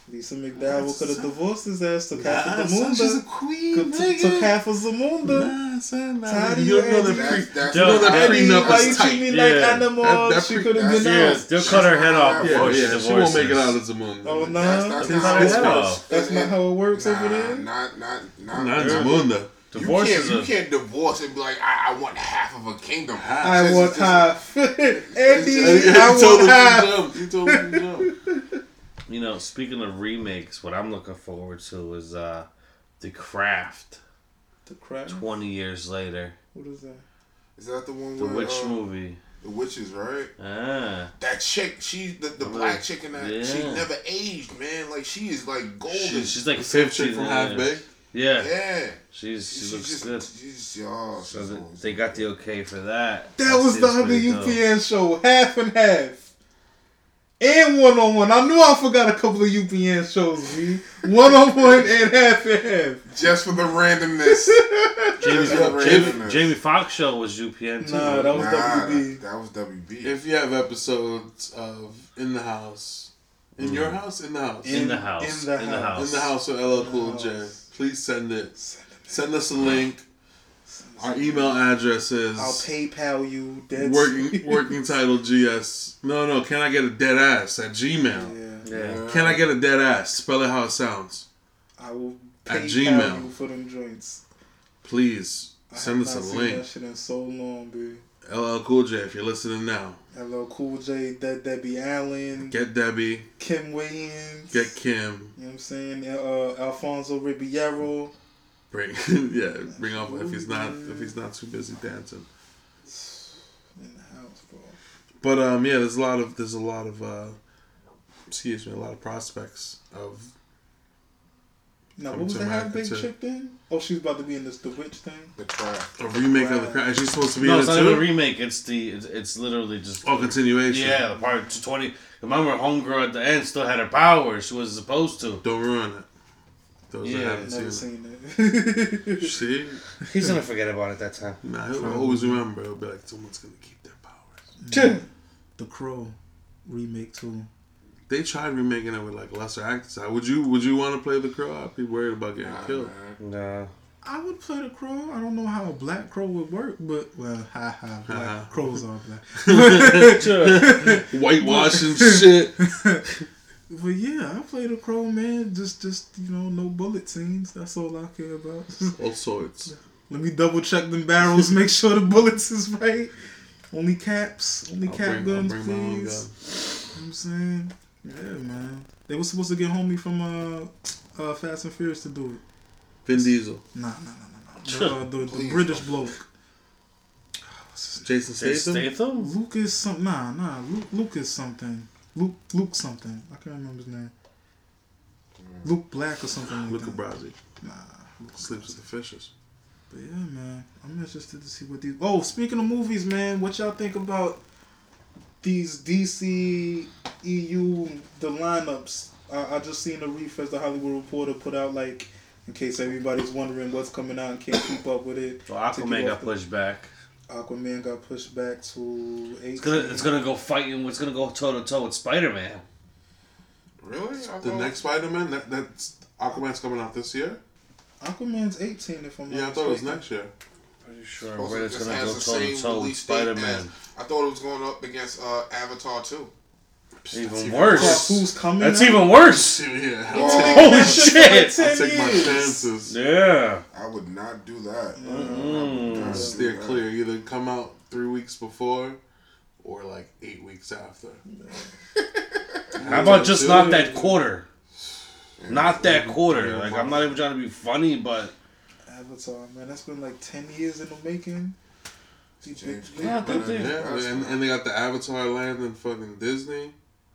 Lisa McDowell could have divorced his ass. Took half Nah, of son, she's a Zamunda. queen, Could- Took half of Zamunda. Nah, son, nah. Tired You you, don't know the That's, pre- that's You know that Eddie, prenup why is you tight. treat me like Yeah. animal? That- that she could have that's- been Yeah, out. they'll cut her head off Yeah, Yeah, before she yeah, she won't make it out of divorces. Zamunda. Oh no, That's, that's, His not head how it off. works. That's not how it works nah, over there? Not, not, not, Not in not- Zamunda. You Divorce can't, is you a, can't divorce and be like, I, I want half of a kingdom. I It's- want it's- half. [LAUGHS] Eddie, He [LAUGHS] I told want him half. to jump. He told him to jump. You know, speaking of remakes, what I'm looking forward to is uh, The Craft. The Craft. Twenty years later, What is that? Is that the one the where, witch uh, movie. The witches, right? Ah, That chick, she the, the black chick in that, yeah. she never aged, man. Like she is like golden. she, she's like The fifth fifty chick from yeah. Half Baked. Yeah, yeah, she's she she's looks just, good. she's oh, So she's the, always- they got the okay for that. That I was see the other pretty dope. UPN show, half and half. And one on one. I knew I forgot a couple of UPN shows, V. One on one and half and half. just for the randomness. [LAUGHS] Jamie, Just for the Jamie, randomness. Jamie Foxx show was UPN too. Nah, that was Nah, WB. That, that was WB. If you have episodes of In the House, in your house, in the house, Mm. in, the house. in the house. house. in the house with LL Cool J, please send it. Send us a link. Our email address is I'll PayPal you. Dead working working title GS. No, no. Can I get a dead ass at Gmail? Yeah. Yeah. Can I get a dead ass? Spell it how it sounds. I will At Gmail. you for them joints. Please I send have us not a seen link. That shit in so long, dude. LL Cool J, if you're listening now, Hello, Cool J, De- Debbie Allen, get Debbie, Kim Wayans, get Kim, You know what I'm saying? Uh, Alfonso Ribeiro. Bring [LAUGHS] yeah, bring up if he's not if he's not too busy dancing. In the house, bro. But um, yeah, there's a lot of there's a lot of uh, excuse me, a lot of prospects of Now, what was to the half America, baked chick thing? Oh, she's about to be in this The Witch thing. The craft. A remake of the Wow. craft. She's supposed to be No, in it's it not even a remake. It's the it's, it's literally just Oh, continuation. yeah. The part twenty. Remember, Homegirl at the end still had her powers. She was supposed to. Don't ruin it. Those Yeah, that haven't Never seen seen it. it. [LAUGHS] [LAUGHS] See? He's gonna forget about it that time. Nah, he'll always remember. He'll be like, someone's gonna keep their powers. the Crow remake too. They tried remaking it with like lesser actors. Would you Would you want to play the crow? I'd be worried about getting Nah, killed. man. Nah. I would play the crow. I don't know how a black crow would work, but well, ha ha, black Uh-huh. crows are black. [LAUGHS] Whitewashing shit. But yeah, I play the crow, man. Just, just you know, no bullet scenes. That's all I care about. [LAUGHS] All sorts. Let me double check them barrels, make sure the bullets is right. Only caps, only I'll cap bring, I'll guns, bring my own please. gun. You know I'm saying, yeah, man. They were supposed to get homie from uh, uh, Fast and Furious to do it. Vin Diesel. Nah, nah, nah, nah, nah. [LAUGHS] The, uh, the, the British bloke. What's his Jason Statham. Statham? Lucas some nah nah Luke Lucas something Luke Luke something I can't remember his name Luke Black or something like Luca that. Brasi. Nah, Sleeps with the fishes. but yeah, man, I'm interested to see what these. Oh, speaking of movies, man, what y'all think about these DC EU the lineups? I, I just seen the refresh the Hollywood Reporter put out like. In case everybody's wondering what's coming out and can't keep up with it, So Aquaman Take it got off the- pushed back. Aquaman got pushed back to 18. It's gonna it's gonna go fighting. It's gonna go toe to toe with Spider Man. Really? I The next Spider Man. That that's Aquaman's coming out this year. Aquaman's 18 if I'm not Yeah, I thought it was next year. Pretty sure. Also, But it's gonna has go the toe same to toe with release date Spider Man. I thought it was going up against uh, Avatar too. Even Cause worse. who's coming? That's out? even worse. [LAUGHS] Yeah, Oh, Holy shit for like shit! 10 I'll take my chances. Yeah. I would not do that. I would Mm. not do Steer that. clear. Either come out three weeks before, or like eight weeks after. How about just Dude. not that quarter? Yeah. Not that quarter. Like I'm not even trying to be funny, but Avatar, man. That's been like 10 years in the making. James Yeah, I think Yeah, that's and, and they got the Avatar land in fucking Disney.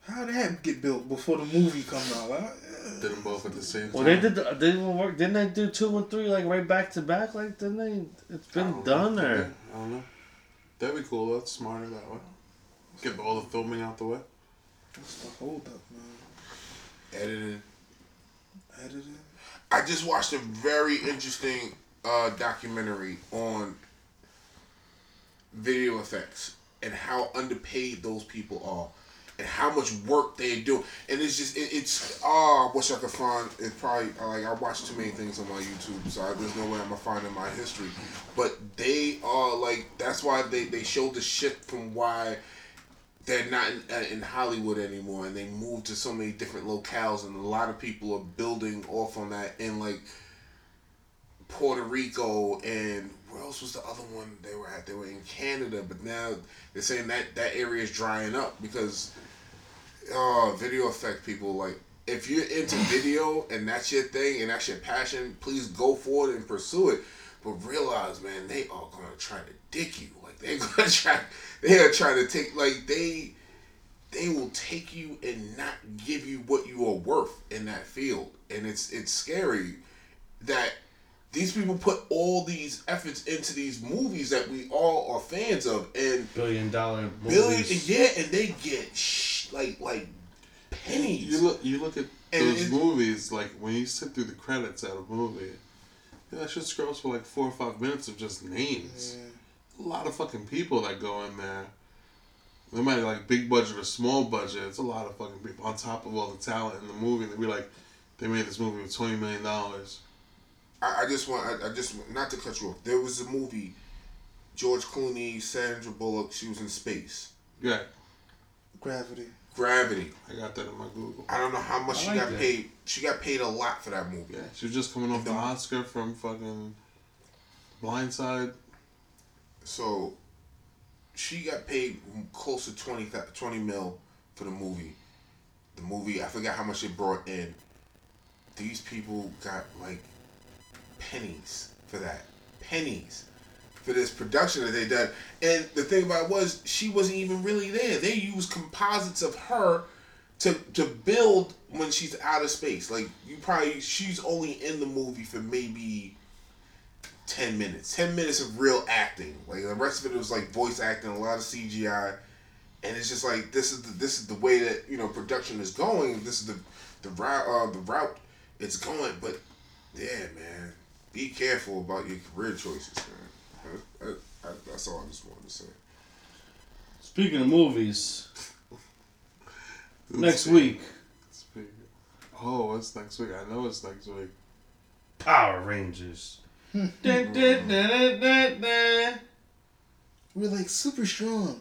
How did that get built before the movie come out? I, Did them both at the same time. well, they did. The, they didn't work. Didn't they do two and three like right back to back? Like didn't they? It's been done know. or Yeah, I don't know. That'd be cool. That's smarter that way. Get all the filming out the way. What's the hold up, man? Edited. Editing? I just watched a very interesting uh, documentary on video effects and how underpaid those people are and how much work they do. And it's just, it, it's, oh, I wish I could find, it's probably, like, I watch too many things on my YouTube, so I, there's no way I'm gonna find in my history. But they are, like, that's why they, they showed the shift from why they're not in, uh, in Hollywood anymore, and they moved to so many different locales, and a lot of people are building off on that in like Puerto Rico and where else was the other one they were at? They were in Canada, but now they're saying that that area is drying up because oh, video effect people like if you're into video and that's your thing and that's your passion, please go for it and pursue it. But realize, man, they are gonna try to dick you. Like they're [LAUGHS] gonna try, they are trying to take like they they will take you and not give you what you are worth in that field, and it's it's scary that these people put all these efforts into these movies that we all are fans of, and billion dollar billion, yeah, and they get sh- like like pennies. You look, you look at And those movies like when you sit through the credits at a movie. Yeah, that shit scrolls for like four or five minutes of just names. A lot of fucking people that go in there. No matter like big budget or small budget, it's a lot of fucking people on top of all the talent in the movie. They be like, they made this movie with twenty million dollars. I, I just want I, I just not to cut you off. There was a movie, George Clooney, Sandra Bullock. She was in space. Yeah, Gravity. Gravity. I got that in my Google. I don't know how much I she like got that. paid. She got paid a lot for that movie. Yeah, she was just coming off the Oscar from fucking Blindside. So she got paid close to 20, thou- 20 mil for the movie. The movie, I forgot how much it brought in. These people got like pennies for that. Pennies for this production that they done. And the thing about it was she wasn't even really there. They used composites of her to to build when she's out of space. Like you probably she's only in the movie for maybe ten minutes. Ten minutes of real acting. Like the rest of it was like voice acting, a lot of CGI, and it's just like this is the, this is the way that you know production is going. This is the the route uh, the route it's going. But yeah, man, be careful about your career choices, man. I, I, I, that's all I just wanted to say. Speaking of movies, next week, Speak- Oh, it's next week. I know it's next week. Power Rangers. Da, da, da, da, da, da. We're like super strong.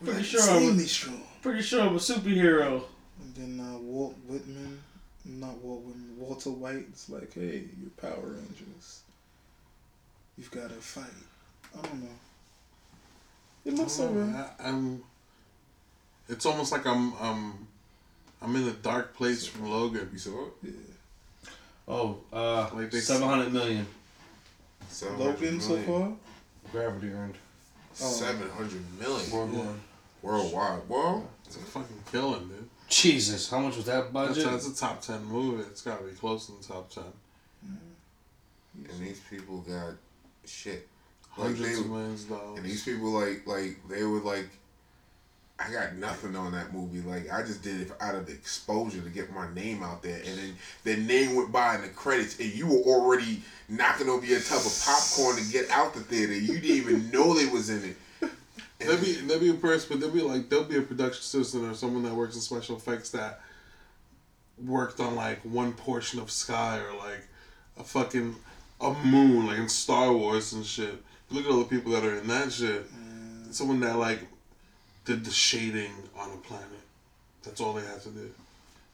We're Pretty like sure I would- insanely strong. Pretty sure I'm a superhero. And then uh, Walt Whitman, not Walt Whitman, Walter White. It's like, hey, you're Power Rangers. You've got to fight. I don't know. It looks alright. I, I'm. It's almost like I'm um, I'm in a dark place from Logan. You saw it? Yeah. Oh, uh, Like they- 700 million. Logan so far. Gravity earned. Oh. Seven hundred million Worldwide. worldwide. Well, It's a fucking killing, dude. Jesus, how much was that budget? that's a top ten movie. It's got to be close to the top ten. and these people got shit. Like they, of millions of dollars. and these people like like they were like, I got nothing on that movie. Like I just did it out of the exposure to get my name out there, and then their name went by in the credits, and you were already knocking over your tub of popcorn to get out the theater. You didn't even know they was in it. [LAUGHS] And There'll be there'll be a person, but there'll be like there'll be a production assistant or someone that works in special effects that worked on like one portion of sky or like a fucking a moon, like in Star Wars and shit. Look at all the people that are in that shit. Mm. Someone that like did the shading on a planet. That's all they had to do.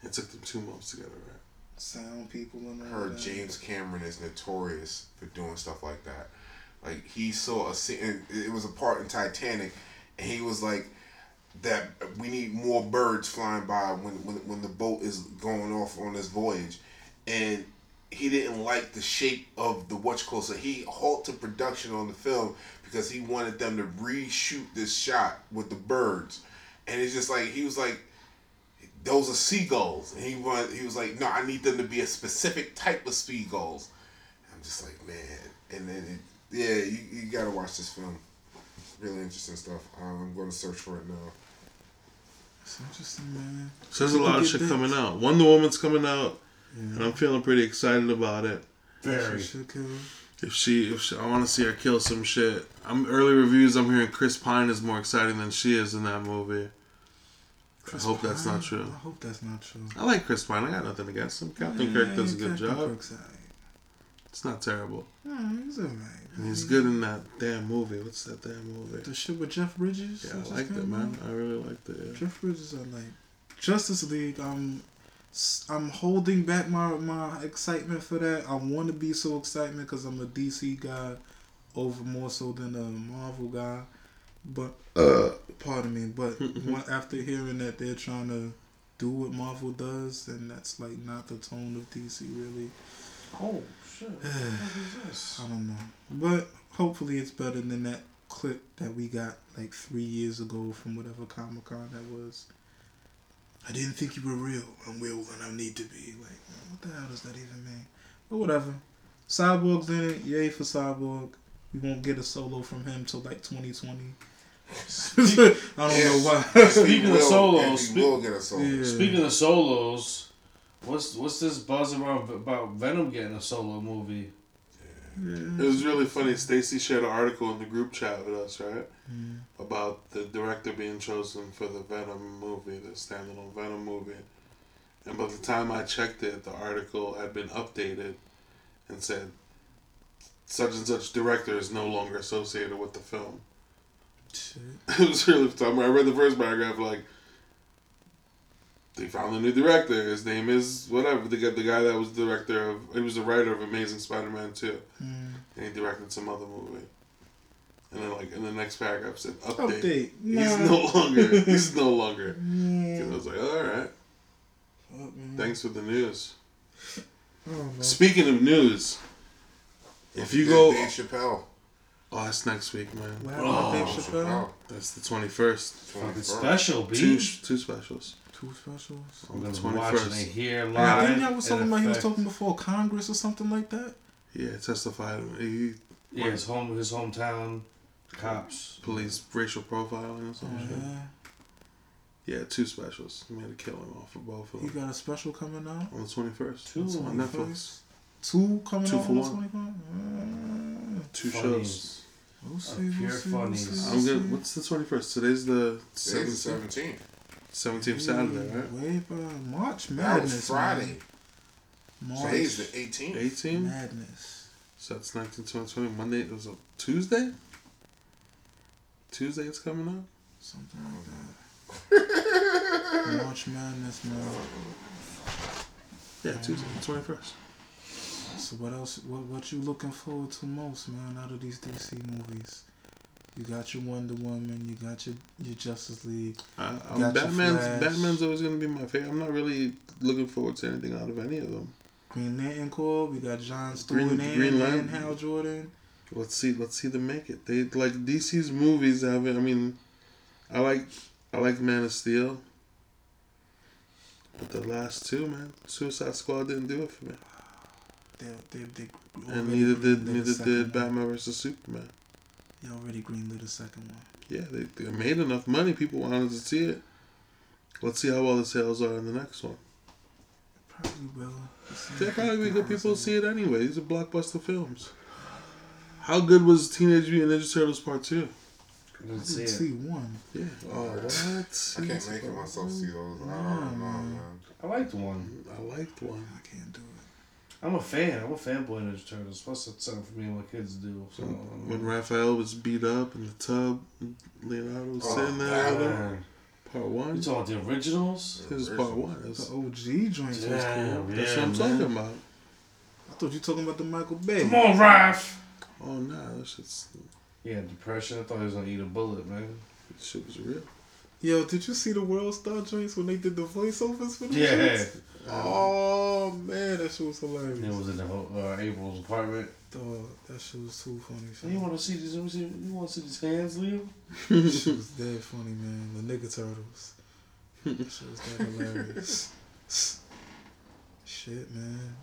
It took them two months to get it right. Sound people and all heard that. James Cameron is notorious for doing stuff like that. Like he saw a scene, and it was a part in Titanic, and he was like, "That we need more birds flying by when when when the boat is going off on this voyage," and he didn't like the shape of the watch call, so he halted production on the film because he wanted them to reshoot this shot with the birds, and it's just like he was like those are seagulls. And he was he was like, no, I need them to be a specific type of seagulls. I'm just like, man. And then, it, yeah, you, you gotta watch this film. Really interesting stuff. Um, I'm going to search for it now. It's interesting, man. So there's a lot of shit get coming out. Wonder Woman's coming out, and I'm feeling pretty excited about it. Very. She. If she, if she, I want to see her kill some shit. I'm early reviews. I'm hearing Chris Pine is more exciting than she is in that movie. Chris hope that's not true. I hope that's not true. I like Chris Pine. I got nothing against him. Captain Kirk does a good Captain job. Kirk's alright. It's not terrible. Yeah, he's alright. And he's good in that damn movie. What's that damn movie? The shit with Jeff Bridges. Yeah, I just liked it, man. out? I really liked it. Yeah. Jeff Bridges, I like. Justice League. I'm, I'm holding back my my excitement for that. I want to be so excited because I'm a DC guy, over more so than a Marvel guy. But uh, pardon me. But [LAUGHS] one, after hearing that they're trying to do what Marvel does, and that's like not the tone of DC really. Oh, shit. [SIGHS] What is this? I don't know. But hopefully it's better than that clip that we got like three years ago from whatever Comic Con that was. I didn't think you were real. I'm real and I need to be. Like, what the hell does that even mean? But whatever. Cyborg's in it. Yay for Cyborg. We won't get a solo from him till like 2020. [LAUGHS] I don't know why. Speaking He of solos, spe- will get a solo. Yeah. Speaking of solos, what's what's this buzz about about Venom getting a solo movie? It was really funny. Stacy shared an article in the group chat with us, right? Mm. About the director being chosen for the Venom movie, the standalone Venom movie. And by the time I checked it, the article had been updated and said such and such director is no longer associated with the film. [LAUGHS] It was really funny. I read the first paragraph like they found a new director. His name is whatever. The guy, the guy that was director of he was the writer of Amazing Spider-Man 2 Mm. and he directed some other movie. And then like in the next paragraph said update. Update. He's Nah. no longer. [LAUGHS] He's no longer. Yeah. And I was like, all right. Fuck. Thanks for the news. I. Speaking of news, if you Dave- go, Dave Chappelle. Oh, that's next week, man. What happened to oh, Dave Oh, Chappelle? That's the twenty first. Fucking special, Two B. sh- two specials. Two specials. I'm gonna the be watching it 21st. here live. Yeah, didn't y'all was in talking about he was talking before Congress or something like that? Yeah, testified. He Yeah, his home, his hometown cops. police racial profiling or Oh, some shit. yeah. Yeah, two specials. He made a killing off of both of He them got a special coming out. on the twenty first. Two on on Netflix. Two coming Two out for on the one. twenty five. Mm. Two Funnies. shows. We'll see. We'll pure see, we'll see. I'm gonna, what's the 21st? Today's the 17th. 17th. 17th Saturday, right? Wait, March Madness. That was Friday. Man. March. Today's the 18th. Madness. So that's 19, 20, 20. Monday, it was a Tuesday? Tuesday is coming up? Something like that. [LAUGHS] March Madness, man. Yeah, Tuesday, 21st. So What else? What what you looking forward to most, man? Out of these DC movies, you got your Wonder Woman, you got your your Justice League. I, Batman's Batman's always gonna be my favorite. I'm not really looking forward to anything out of any of them. Green Lantern Corps. We got John Stewart Green, Green Lantern. Hal Jordan. Let's see. Let's see them make it. They like DC's movies. Have I mean, I like I like Man of Steel. But the last two, man, Suicide Squad didn't do it for me. They they they. and neither did neither did one. Batman versus Superman. They already greenlit the second one. Yeah, they, they made enough money. People wanted to see it. Let's see how well the sales are in the next one. Probably will. They'll not probably be good. People will see it anyway. These are blockbuster films. How good was Teenage Mutant Ninja Turtles Part Two? I didn't I see didn't it. see one. Yeah. Oh, what? I can't make myself see those. I don't know, man. I liked one. I liked one. I can't do it. I'm a fan. I'm a fanboy of Ninja Turtles. Plus, it's something for me and my kids to do. So, um, When Raphael was beat up in the tub, Leonardo was Oh, sitting there that with him. Man. Part You one. talking about the originals? It was part one. That's, The OG joints was cool. That's yeah, what I'm man. talking about. I thought you talking about the Michael Bay. Come on, Raph. Oh nah, that shit's, Yeah, depression. I thought he was gonna eat a bullet, man. that shit was real. Yo, did you see the World Star joints when they did the voiceovers for the Yeah. shits? Oh man, that shit was hilarious. It was in the uh, April's apartment. Dog, that shit was too funny. Hey, you want to see these? Let me see. You want to see these hands, Leo? [LAUGHS] That shit was dead funny, man. The nigga turtles. That shit was that hilarious. Shit, man.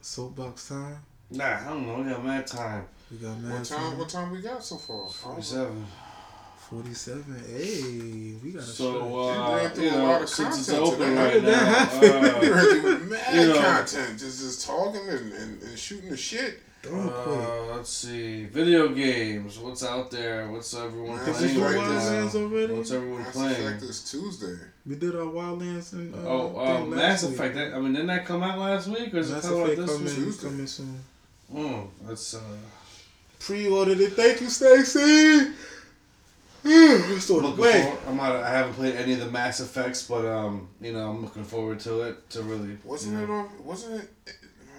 Soapbox time. Nah, I don't know. We got mad time. We got mad What time? What time we got so far? Forty-seven. Forty-seven. Hey, we got a So, show. uh, ran you a know, lot of since it's content open today. right that now, [LAUGHS] uh, heard through mad You know. content, just just talking and, and, and shooting the shit. Uh, let's see. Video games. What's out there? What's everyone Mass playing right Wildlands now? already? What's everyone Mass playing? Mass Effect is Tuesday. We did our Wildlands and uh, Oh, uh, thing Mass last week. Effect. That, I mean, didn't that come out last week, or is Mass it coming out Effect this coming, week? Tuesday. coming soon. Mm, that's uh. Pre-ordered it. Thank you, Stacy. It's on the Looking way. forward, I'm not, I haven't played any of the Mass Effects, but um, you know, I'm looking forward to it. To really, Wasn't you it know. on? Wasn't it?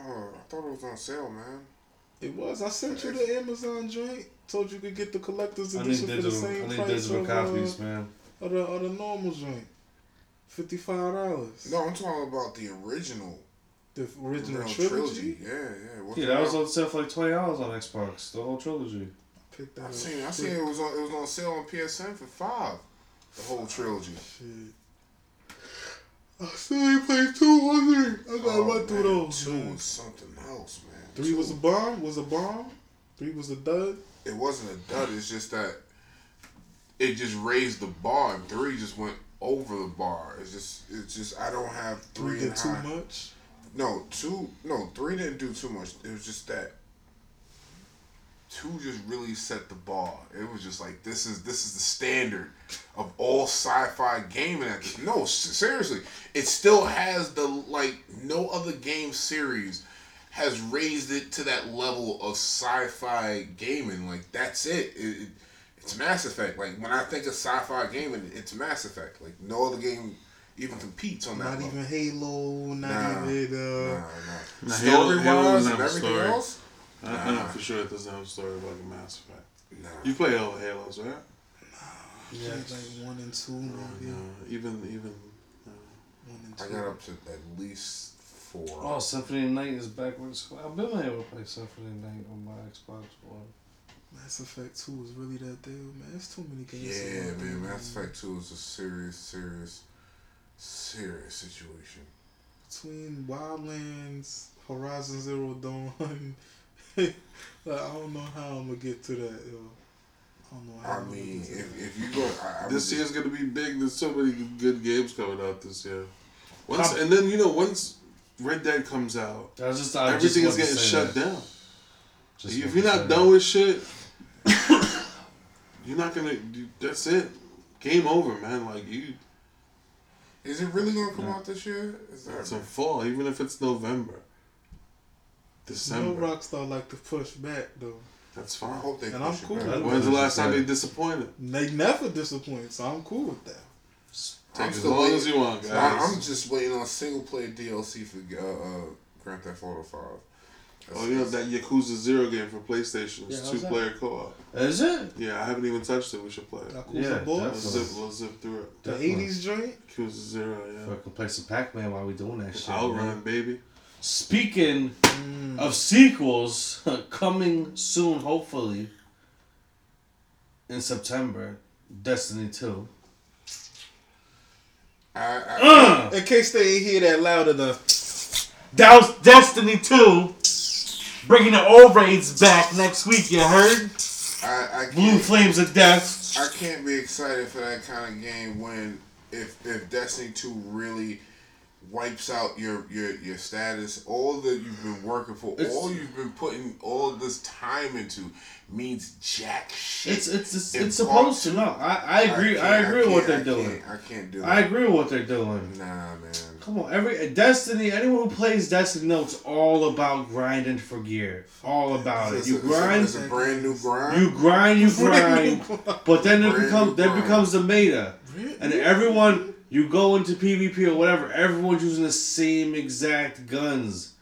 Oh, I thought it was on sale, man. It was. I sent you the Amazon joint. Told you could get the collector's I need edition for the digital. same I need price digital of, copies, uh, man. of the of the normal joint. Fifty five dollars. No, I'm talking about the original, The original original trilogy. Yeah, yeah. Wasn't Yeah, that was on sale for like twenty dollars on Xbox. The whole trilogy. Picked that I up. seen. I seen it was on. It was on sale on PSN for five. The whole trilogy. Shit. I still ain't played two three. I gotta Oh, run through those. Two man. was something else, man. Three Two- was a bomb. Was a bomb. Three was a dud. It wasn't a dud. It's just that it just raised the bar. and Three just went over the bar. It's just. It's just. I don't have Three did and too much. No, two. No, three didn't do too much. It was just that two just really set the bar. It was just like this is this is the standard of all sci-fi gaming at this. No, seriously, it still has the like no other game series has raised it to that level of sci-fi gaming. Like that's it. it, it it's Mass Effect. Like when I think of sci-fi gaming, it's Mass Effect. Like no other game even competes on that. Not level. even Halo. Not Nah. even. Nah, Uh, nah. Nah, Story Halo- Halo wise doesn't and have everything story. else. I, I know for sure it doesn't have a story like a Mass Effect. Nah. You play all the Halos, right? yeah. Like one and two, maybe. No, even even. uh, One and two. I got up to at least four. Oh, Symphony of Night is back with I've been able to play Symphony of Night on my Xbox One. Mass Effect 2 is really that deal, man. It's too many games. Yeah, man. run, Mass Effect Two is a serious, serious, serious situation. Between Wildlands, Horizon Zero Dawn, [LAUGHS] like, I don't know how I'm gonna get to that, yo. I don't know how I I'm mean, get to if, if you go, I, I This year's gonna be big. There's so many good games coming out this year. Once How- and then you know once Red Dead comes out, I was just, I everything just is wanted to getting shut that. down. Just if you're not done that. with shit, [COUGHS] you're not gonna. You, that's it. Game over, man. Like you, Is it really gonna come out this year? Is that it's a fall. Even if it's November, No December. Rockstar like to push back though. That's fine. I fine. hope they And push I'm cool. back. I When's the last time they disappointed? They never disappoint, so I'm cool with that. Take I'm as long waiting- as you want, guys. I, I'm just waiting on single player DLC for uh, uh, Grand Theft Auto Five. That's- oh, you know that Yakuza Zero game for PlayStation Yeah, two that? player co op. Is it? Yeah, I haven't even touched it. We should play it. Yakuza Yeah, We'll Boys, definitely. zip, we'll zip through it. the Definitely. '80s joint. Yakuza Zero, yeah. Fucking play some Pac Man while we doing that shit. man. Outrun, baby. Speaking Mm. of sequels [LAUGHS] coming soon, hopefully in September, Destiny Two. I, I, Uh, In case they ain't hear that loud enough, that was Destiny Two. Bringing the old raids back next week. You heard? I, I Blue. Flames of Death. I can't be excited for that kind of game when if if Destiny Two really wipes out your your your status, all that you've been working for, It's- all you've been putting all this time into means jack shit. It's it's it's, it's supposed to. No, I, I agree. I, can't- agree with what they're I doing. can't- I can't do that. I agree with what they're doing. Nah, man. Come on, every Destiny. Anyone who plays Destiny knows all about grinding for gear. All about it. It's You a- it's a- grind. It's a brand new grind. You grind, you [LAUGHS] grind, but then it becomes that becomes the meta, and everyone you go into PvP or whatever, everyone's using the same exact guns,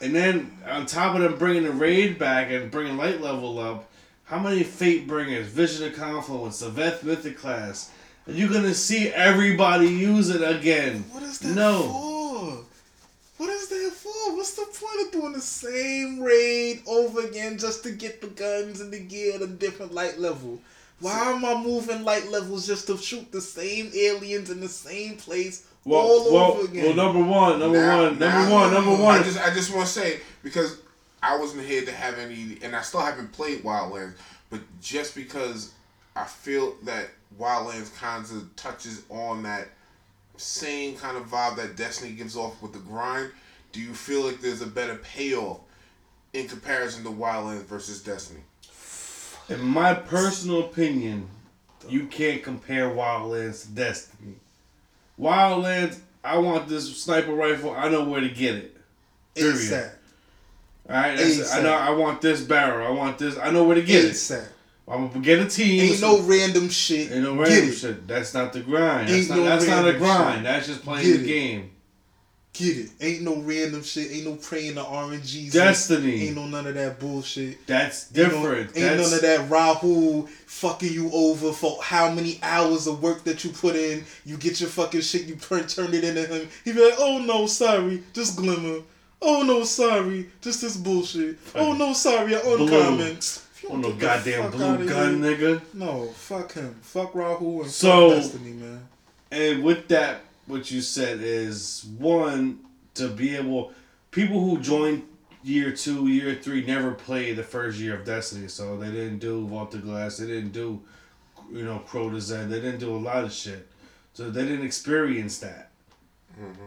and then on top of them bringing the raid back and bringing light level up, how many Fate Bringers, Vision of Confluence, the Vex Mythoclast, and you're gonna see everybody use it again? what is that No. for? What is that for? What's the point of doing the same raid over again just to get the guns and the gear at a different light level? Why am I moving light levels just to shoot the same aliens in the same place Well, all well, over again? well, number one, number Now- one, number now- one, number I one. just I just want to say because I wasn't here to have any, and I still haven't played Wildlands, but just because I feel that Wildlands kind of touches on that same kind of vibe that Destiny gives off with the grind, do you feel like there's a better payoff in comparison to Wildlands versus Destiny? In my personal opinion, you can't compare Wildlands to Destiny. Wildlands, I want this sniper rifle. I know where to get it. Period. ASAP. All right, that's it. I know. I want this barrel. I want this. I know where to get it. ASAP. I'm gonna get a team. Ain't no random shit. Ain't no random it. shit. That's not the grind. That's Ain't not. no that's not a grind. shit. That's just playing Get the it. game. Get it. Ain't no random shit. Ain't no praying the RNGs. Destiny. Ain't no none of that bullshit. That's Ain't no- different. Ain't none of that Rahool fucking you over for how many hours of work that you put in. You get your fucking shit, you turn, turn it into him. He be like, oh no, sorry, just glimmer. Oh no, sorry, just this bullshit. Oh no, sorry, I uncommon. If you Oh no goddamn blue gun, nigga. No, fuck him. Fuck Rahool and So- fuck Destiny, man. And with that, what you said is one to be able people who joined year two, year three never played the first year of Destiny, so they didn't do Vault of Glass, they didn't do you know Crota's End, they didn't do a lot of shit, so they didn't experience that.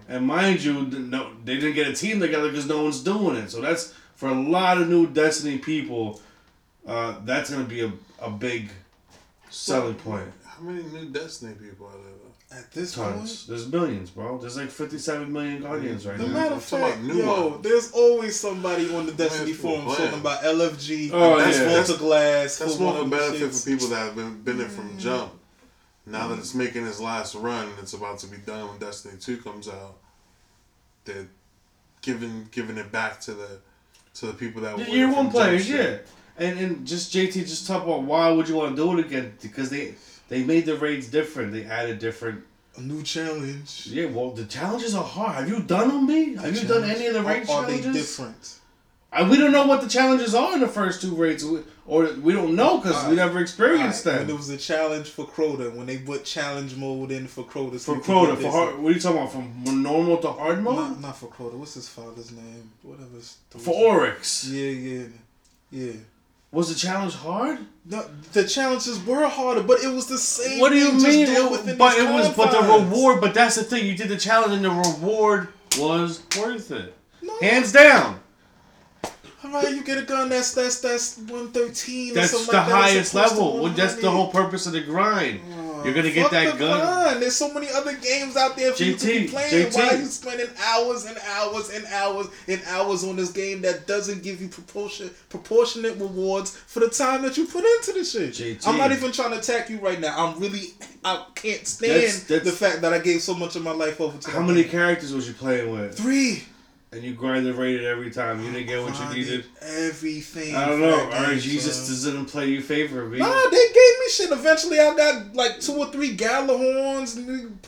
And mind you, no, they didn't get a team together because no one's doing it. So that's for a lot of new Destiny people. Uh, that's gonna be a, a big selling point. How many new Destiny people are there? Though? At this Tons. There's millions, bro. There's like 57 million Guardians right point, the now. matter of fact, new yo, ones. there's always somebody on the Destiny forum playing. talking about LFG. Oh, that's yeah. Vault of Glass. That's more one of a them benefit shits. for people that have been been there from mm-hmm. jump. Now that mm-hmm. it's making its last run, and it's about to be done when Destiny Two comes out. They're giving giving it back to the to the people that were The with year one from players, yeah. And and just JT just talk about why would you want to do it again? Because they they made the raids different. They added different. A new challenge. Yeah, well the challenges are hard. Have you done them, B? Have you done any of the raid Are, are they different? I, we don't know what the challenges are in the first two raids, or we don't know because we never experienced When them. it was a challenge for Crota, when they put challenge mode in for Crota. so For Crota, for hard, what are you talking about? From normal to hard mode? Not, not for Crota. What's his father's name? Whatever. for Oryx. Yeah, yeah, yeah. Was the challenge hard? No, the challenges were harder, but it was the same. What do you mean? it but it was, but the reward. But that's the thing. You did the challenge, and the reward was worth it, No. hands down. All right, you get a gun that's that's that's one thirteen. That's the highest level. Well, that's the whole purpose of the grind. You're gonna get that gun. Grind. There's so many other games out there for you to be playing. JT. Why are you spending hours and hours and hours and hours on this game that doesn't give you proportion proportionate rewards for the time that you put into the shit? JT. I'm not even trying to attack you right now. I'm really I can't stand That's- that's- the fact that I gave so much of my life over to How many game. characters was you playing with? Three. And you grind grinded rated every time. You didn't get what you needed. Everything. I don't know. that game, Jesus son. doesn't play you favor, B. Nah, they gave me shit. Eventually, I got like two or three Gjallarhorns.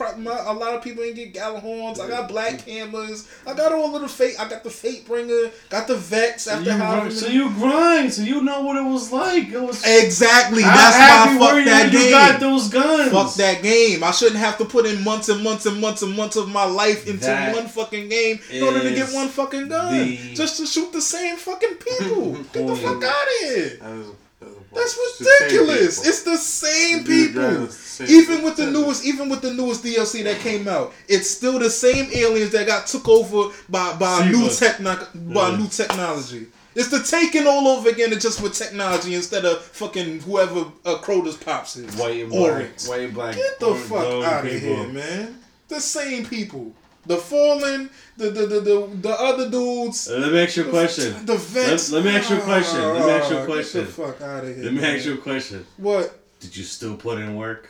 A lot of people ain't get Gjallarhorns. I got Black Hammers. I got all the fate. I got the Fate Bringer. Got the Vex after you, grind, so you grind, so you know what it was like. It was Exactly. That's why I were fuck you that when you game. got those guns? Fuck that game. I shouldn't have to put in months and months and months and months of my life into That one fucking game in order to get one fucking gun. the Just to shoot the same fucking people. [LAUGHS] get the fuck out of here. That is, that is That's it's the ridiculous. It's the same people. the same Even with the newest, even with the newest DLC that came out, it's still the same aliens that got took over by by new Siva. techno by Yeah. new technology. It's the taking all over again, and just with technology instead of fucking whoever uh, Crota's pops is. white and black. Oryx. White and black. Get the orange fuck out of here, man. The same people. The fallen, the the the the, the other dudes. Let me ask you a question. The vets. Let- let me ask you a question. Let me ask you a question. Get the fuck out of here. Let me man. ask you a question. What? Did you still put in work?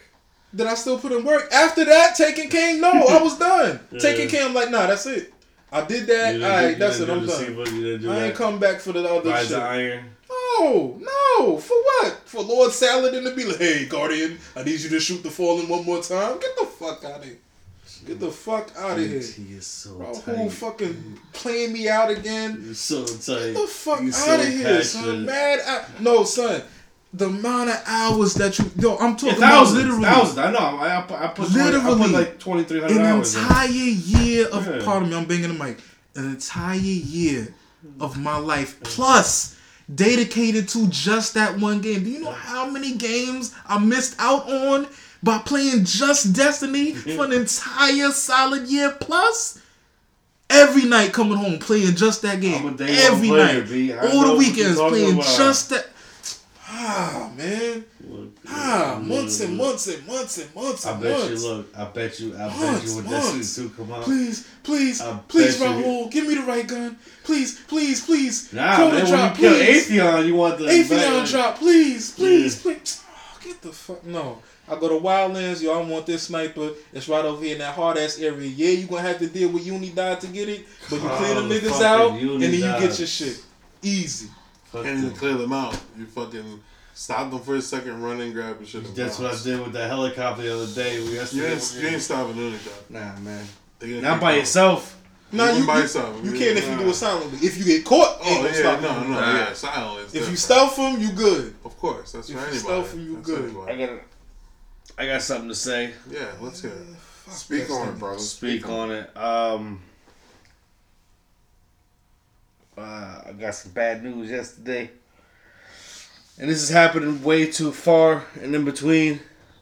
Did I still put in work? After that, Taken King, no, I was [LAUGHS] done. Yeah. Taken King, I'm like, nah, that's it. I did that. All right, that's it. I'm done. Do I ain't come back for the other Rise shit. of Iron. No, no. For what? For Lord Saladin to be like, hey, Guardian, I need you to shoot the fallen one more time. Get the fuck out of here. Get the fuck out of here. He is so Bro, tight. who fucking playing me out again? You're so tight. Get the fuck You're out so of here, son. passionate. Mad. I- no, son. The amount of hours that you, yo, I'm Yeah, talking thousands, about literally. thousands. I know. I, I, put- I put 20, I Literally. put like twenty three hundred an hours. in. entire year of Yeah. pardon me, I'm banging the mic. An entire year hmm. of my life plus dedicated to just that one game. Do you know how many games I missed out on by playing just Destiny [LAUGHS] for an entire solid year plus? Every night coming home playing just that game. I'm a day Every player, night. B. All the weekends playing about. just that. Ah man. Ah, months and months and months and months I and bet months. you. Look, I bet you. I bet you when months. Destiny two come out. Please, please, I please, you- give me the right gun. Please, please, please. Nah, man. When drop, you kill please. Atheon, you want the Atheon drop, please, please, Yeah. please. Oh, get the fuck no. I go to Wildlands, yo. I want this sniper. It's right over here in that hard ass area. Yeah, you gonna have to deal with Unidad to get it, but you clear them Oh, niggas fucking out, and then you get your shit easy. Fuck Can't even them. clear them out. You fucking stop them for a second, run and grab and shit. That's what I did with that helicopter the other day. We You yesterday. ain't, you ain't stopping Unidad. Nah, man. They gonna Not by going. yourself. Nah, Even you, by you, yourself. you Yeah, can if you nah. do it silently. If you get caught, ain't Oh gonna yeah, stop no, no, Nah. yeah, silence. If you stealth them, you good. of course, that's right. if for you anybody. stealth 'em, you That's good. anybody. I got. I got something to say. Yeah, let's hear it. Speak on it, brother. Speak on it. Um. Uh, I got some bad news yesterday, and this is happening way too far and in between.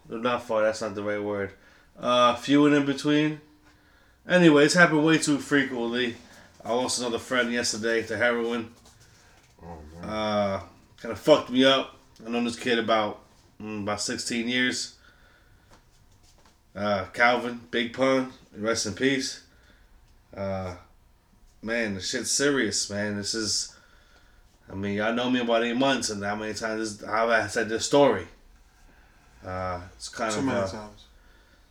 No, not far. That's not the right word. Uh, few and in between. Anyway, it's happened way too frequently. I lost another friend yesterday to heroin. Oh man. Uh, kind of fucked me up. I known this kid about mm, about 16 years. Uh, Calvin, Big Pun, rest in peace. Uh, man, the shit's serious, man. This is, I mean, y'all know me about eight months, and how many times this, how I said this story. Uh, it's kind Too of many uh, times.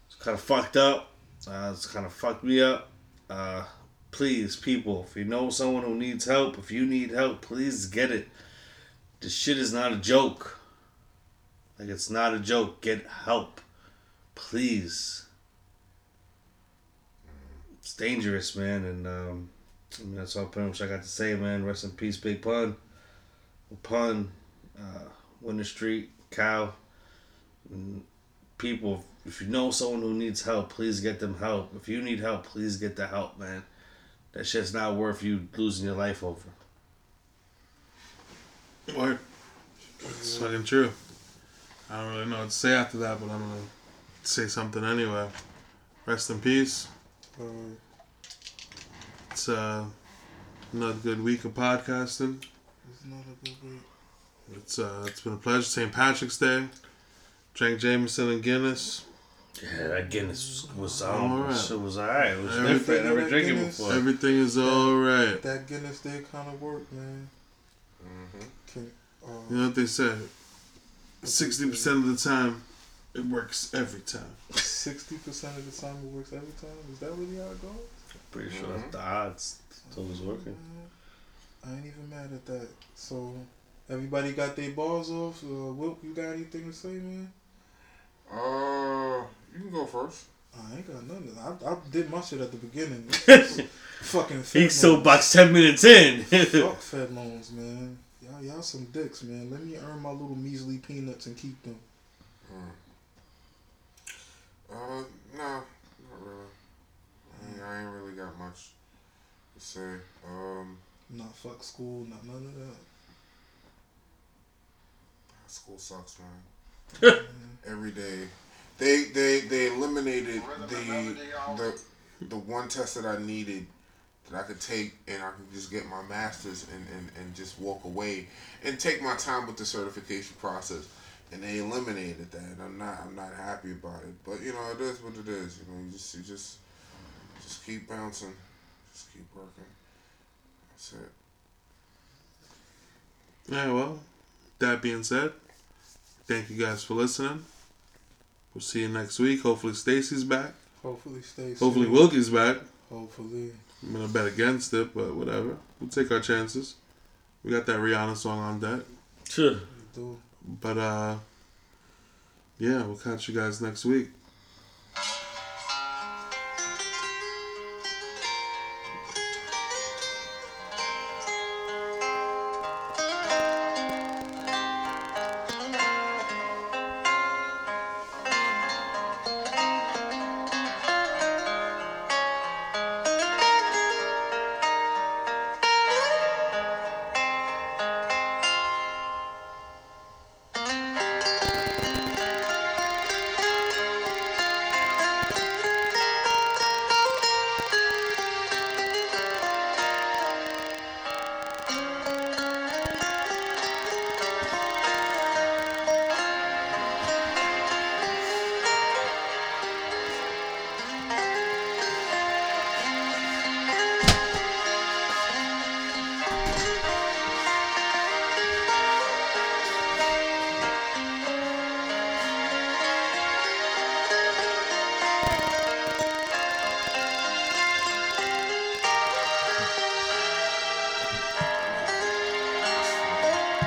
it's kind of fucked up. Uh, it's kind of fucked me up. Uh, please, people, if you know someone who needs help, if you need help, please get it. This shit is not a joke. Like, it's not a joke. Get help. Please. It's dangerous, man. And um, I mean, that's all pretty much I got to say, man. Rest in peace, Big Pun. Pun, uh, Winter Street, Cow. People, if you know someone who needs help, please get them help. If you need help, please get the help, man. That shit's not worth you losing your life over. Word. It's fucking true. I don't really know what to say after that, but I'm gonna say something anyway. Rest in peace. Uh, It's uh, another good week of podcasting. it's not a good week. It's uh, it's been a pleasure. St. Patrick's Day. Drank Jameson and Guinness. Yeah, that Guinness was, was All um, right. shit was alright. It was Everything different. I never that drank it Guinness- before. Everything is all right. That Guinness did kind of work, man. Mm-hmm. Can, uh, You know what they say? Sixty percent of the time, it works every time. Sixty percent of the time it works every time. Is that really how it goes? Pretty sure that's the odds. It's always working. I ain't even mad at that. So, everybody got their balls off. Uh, Will, you got anything to say, man? Uh, you can go first. I ain't got nothing. I, I did my shit at the beginning. [LAUGHS] Fucking fed He's so loans. box ten minutes in. [LAUGHS] Fuck fed loans, man. Y'all, y'all some dicks, man. Let me earn my little measly peanuts and keep them. Uh, no, not really. I ain't, I ain't really got much to say. Um, Not fuck school, not none of that. school sucks, man. [LAUGHS] Every day, they they they eliminated the the the one test that I needed that I could take and I could just get my master's and, and, and just walk away and take my time with the certification process. And they eliminated that. And I'm not I'm not happy about it. But you know, it is what it is. You know, you just you just just keep bouncing. Just keep working. That's it. Yeah, well, that being said, thank you guys for listening. We'll see you next week. Hopefully Stacy's back. Hopefully stay Hopefully safe. Wilkie's back. Hopefully. I'm gonna bet against it, but whatever. We'll take our chances. We got that Rihanna song on deck. Sure. But uh yeah, we'll catch you guys next week.